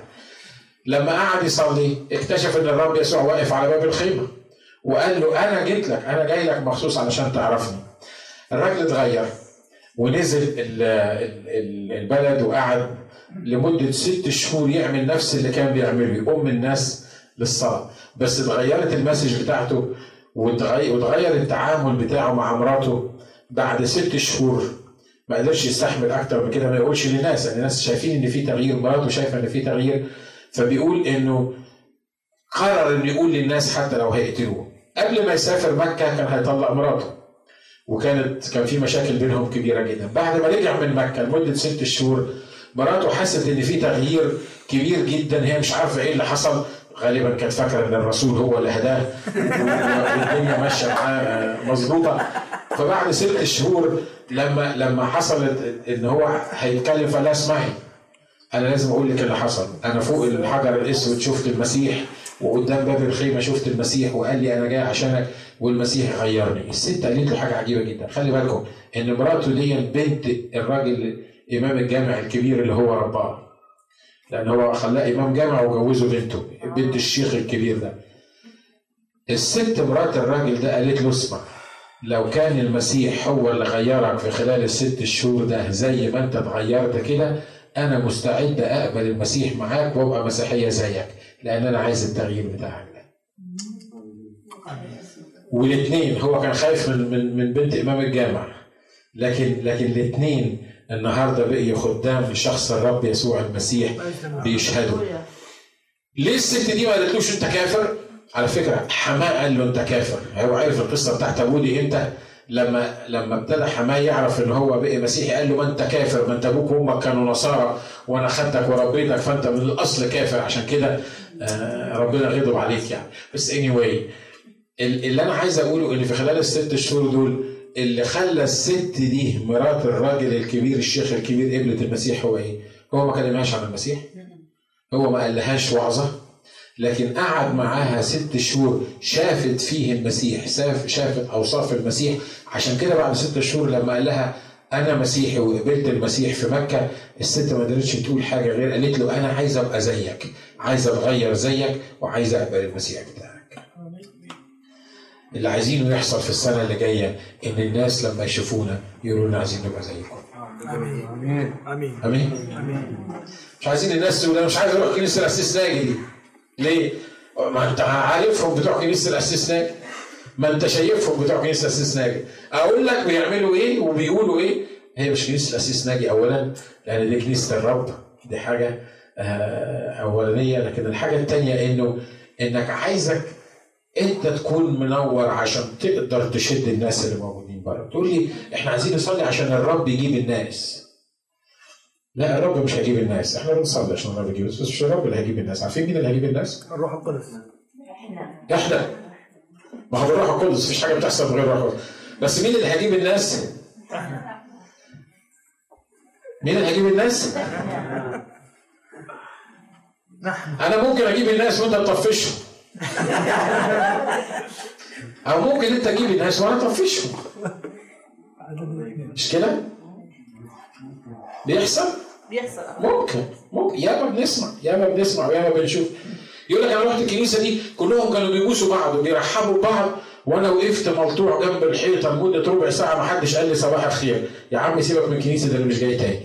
S1: لما قعد يصلي اكتشف إن الرب يسوع واقف على باب الخيمة. وقال له أنا جيت لك أنا جاي لك مخصوص علشان تعرفني. الراجل اتغير ونزل ال- ال- ال- البلد وقعد لمدة ست شهور يعمل نفس اللي كان بيعمله يقوم الناس للصلاة. بس اتغيرت المسج بتاعته واتغير التعامل بتاعه مع مراته بعد ست شهور. ما قدرش يستحمل أكتر من كده ما يقولش للناس يعني الناس شايفين إن في تغيير مراته شايفة إن في تغيير فبيقول إنه قرر إنه يقول للناس حتى لو هيقتلوه. قبل ما يسافر مكة كان هيطلق مراته. وكانت كان في مشاكل بينهم كبيرة جدا. بعد ما رجع من مكة لمدة ست شهور مراته حست إن في تغيير كبير جدا. هي مش عارفة إيه اللي حصل. غالبا كانت فاكرة إن الرسول هو اللي هداه. والدنيا ماشية معاه مظبوطة. فبعد ست شهور لما لما حصلت إن هو هيتكلم لها اسمعي أنا لازم أقول لك اللي حصل. أنا فوق الحجر الأسود شفت المسيح. وقدام باب الخيمة شفت المسيح وقال لي أنا جاي عشانك والمسيح غيرني الست قالت له حاجة عجيبة جدا. خلي بالكم إن مراته دي بنت الراجل إمام الجامع الكبير اللي هو رباه. لأن هو خلاه إمام جامع وجوزه بنته بنت الشيخ الكبير ده. الست مرات الراجل ده قالت له اسمع لو كان المسيح هو اللي غيرك في خلال الست شهور ده زي ما أنت اتغيرت كده أنا مستعد أقبل المسيح معاك وأبقى مسيحية زيك. لأن أنا عايز التغيير بتاعك ده. والاثنين هو كان خايف من من من بنت إمام الجامع. لكن لكن الاثنين النهارده بقي خدام لشخص الرب يسوع المسيح بيشهدوا ليه الست دي ما قالتلوش أنت كافر؟ على فكرة حماه قال له أنت كافر. هو عارف القصة بتاعت أبوه دي إمتى؟ لما لما ابتدى حماه يعرف إن هو بقي مسيحي قال له ما أنت كافر ما أنت أبوك وأمك كانوا نصارى وأنا خدتك وربيتك فأنت من الأصل كافر. عشان كده ربنا غضب عليك يعني. بس اني anyway اللي أنا عايز أقوله إن في خلال الست شهور دول اللي خلى الست دي مرات الراجل الكبير الشيخ الكبير قبلة المسيح هو إيه؟ هو ما كلمهاش عن المسيح. هو ما قالهاش وعظة. لكن قعد معاها ست شهور شافت فيه المسيح شاف شافت أوصاف المسيح. عشان كده بعد ست شهور لما قال لها أنا مسيحي وقبلت المسيح في مكة الست ما قدرتش تقول حاجة غير قالت له أنا عايزه أبقى زيك عايزه أتغير زيك وعايزه أقبل المسيح بتاعك. اللي عايزينه يحصل في السنة اللي جاية إن الناس لما يشوفونا يقولوا لنا عايزين نبقى زيكم.
S2: امين
S3: امين
S2: آمين.
S1: آمين.
S2: آمين.
S1: مش عايزين الناس تقول أنا مش عايز أروح كنيسة الأسيس ناجي دي. ليه؟ ما أنت عارفهم بتوع كنيسة الأسيس ناجي. ما انت شايفهم بتوع كنيسة الاسيس ناجي. أقول لك بيعملوا إيه وبيقولوا إيه؟ هي مش كنيسة الاسيس ناجي اولا لأن دي كنيسة الرب دي حاجة آه، أولانية. لكن الحاجة الثانية إنه إنك عايزك أنت تكون منور عشان تقدر تشد الناس اللي موجودين بره. تقول لي إحنا عايزين نصلي عشان الرب يجيب الناس. لا الرب مش هيجيب الناس. إحنا بنصلي عشان الرب يجيب الناس. بس مش الرب اللي هيجيب الناس. عارفين مين اللي هيجيب الناس؟
S2: الروح القدس.
S1: إحنا. ما هو بالروح القدس مفيش حاجة بتحصل من غير الروح القدس. بس مين اللي هيجيب الناس؟ مين اللي هيجيب الناس؟ أنا ممكن أجيب الناس وأنت تطفشهم. أو ممكن أنت تجيب الناس وأنا أطفشهم. مش كده؟ بيحصل؟
S4: بيحصل.
S1: ممكن. ممكن. ياما بنسمع ياما بنسمع وياما بنشوف. يقول لك أنا رحت الكنيسة دي كلهم كانوا بيبوسوا بعض وبيرحبوا ببعض وأنا وقفت ملطوع جنب الحيطة لمدة ربع ساعة ما حدش قال لي صباح الخير. يا عم سيبك من الكنيسة ده اللي مش جاي تاني.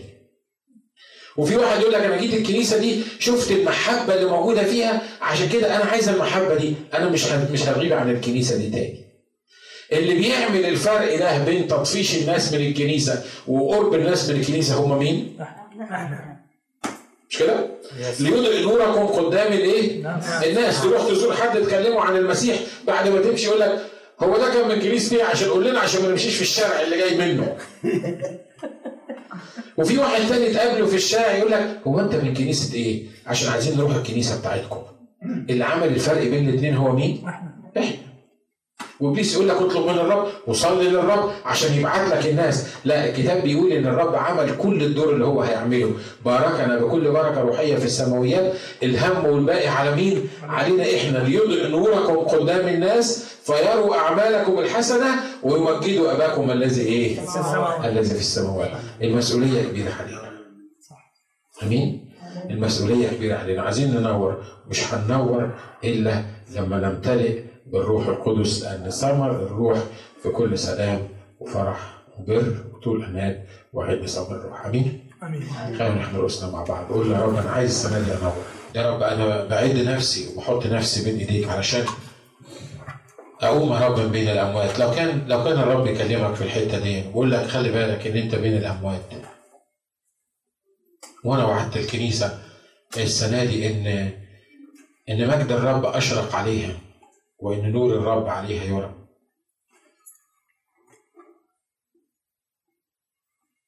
S1: وفي واحد يقول لك أنا جيت الكنيسة دي شفت المحبة اللي موجودة فيها عشان كده أنا عايز المحبة دي أنا مش مش هغيب عن الكنيسة دي تاني. اللي بيعمل الفرق ده بين تطفيش الناس من الكنيسة وقرب الناس من الكنيسة هم مين؟
S2: نحن
S1: مش كده؟ ليضئ نوركم قدام الايه؟ الناس تروح تزور حد تكلمه عن المسيح بعد ما تمشي يقول لك هو ده كان من كنيسة إيه عشان قول لنا عشان ما نمشيش في الشارع اللي جاي منه. وفي واحد تاني تقابله في الشارع يقول لك هو انت من كنيسة إيه؟ عشان عايزين نروح الكنيسة بتاعتكم. اللي عمل الفرق بين الاثنين هو مين؟ إحنا. وإبليس يقول لك اطلب من الرب وصلي للرب عشان يبعت لك الناس. لا الكتاب بيقول إن الرب عمل كل الدور اللي هو هيعمله. باركنا بكل بركة روحية في السماويات. الهم والباقي على مين؟ علينا إحنا. ليضئ نوركم قدام الناس فيروا أعمالكم الحسنة ويمجدوا أباكم الذي إيه؟ الذي في السماوات. المسؤولية كبيرة علينا. آمين؟ المسؤولية كبيرة علينا. عايزين ننور. مش هننور إلا لما نمتلئ بالروح القدس لأن ثمر الروح في كل سلام وفرح وبر وطول أمان وعد صبر الروح. أمين؟
S2: آمين.
S1: خلينا نحن رؤوسنا مع بعض. قول يا رب أنا عايز السنة دي أنور يا رب أنا بعد نفسي وبحط نفسي بين إيديك علشان أقوم يا رب من بين الأموات. لو كان لو كان الرب يكلمك في الحتة دي ويقول لك خلي بالك إن أنت بين الأموات. وأنا وعدت الكنيسة السنة دي إن إن مجد الرب أشرق عليها وإن نور الرب عليها يرى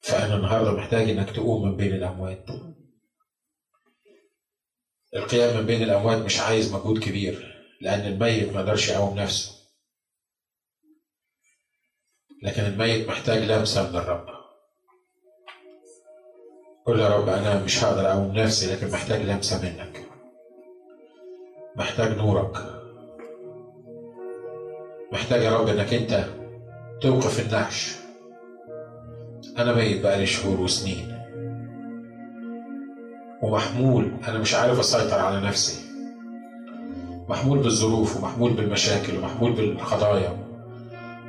S1: فأنا النهاردة محتاج إنك تقوم من بين الأموات. القيام من بين الأموات مش عايز مجهود كبير لأن الميت ما يقدرش يقوم نفسه. لكن الميت محتاج لمسة من الرب. قول يا رب أنا مش هقدر أقوم نفسي لكن محتاج لمسة منك. محتاج نورك. محتاج يا رب إنك أنت توقف النعش. أنا ميت بقالي شهور وسنين. ومحمول أنا مش عارف أسيطر على نفسي. محمول بالظروف ومحمول بالمشاكل ومحمول بالقضايا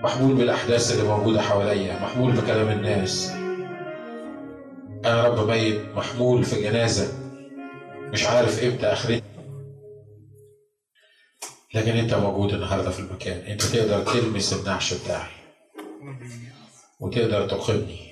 S1: محمول بالأحداث اللي موجودة حواليا. محمول بكلام الناس. أنا رب ميت محمول في جنازة. مش عارف إمتى اخرتي لكن انت موجود النهارده في المكان. انت تقدر تلمس النعش بتاعي. وتقدر تقيمني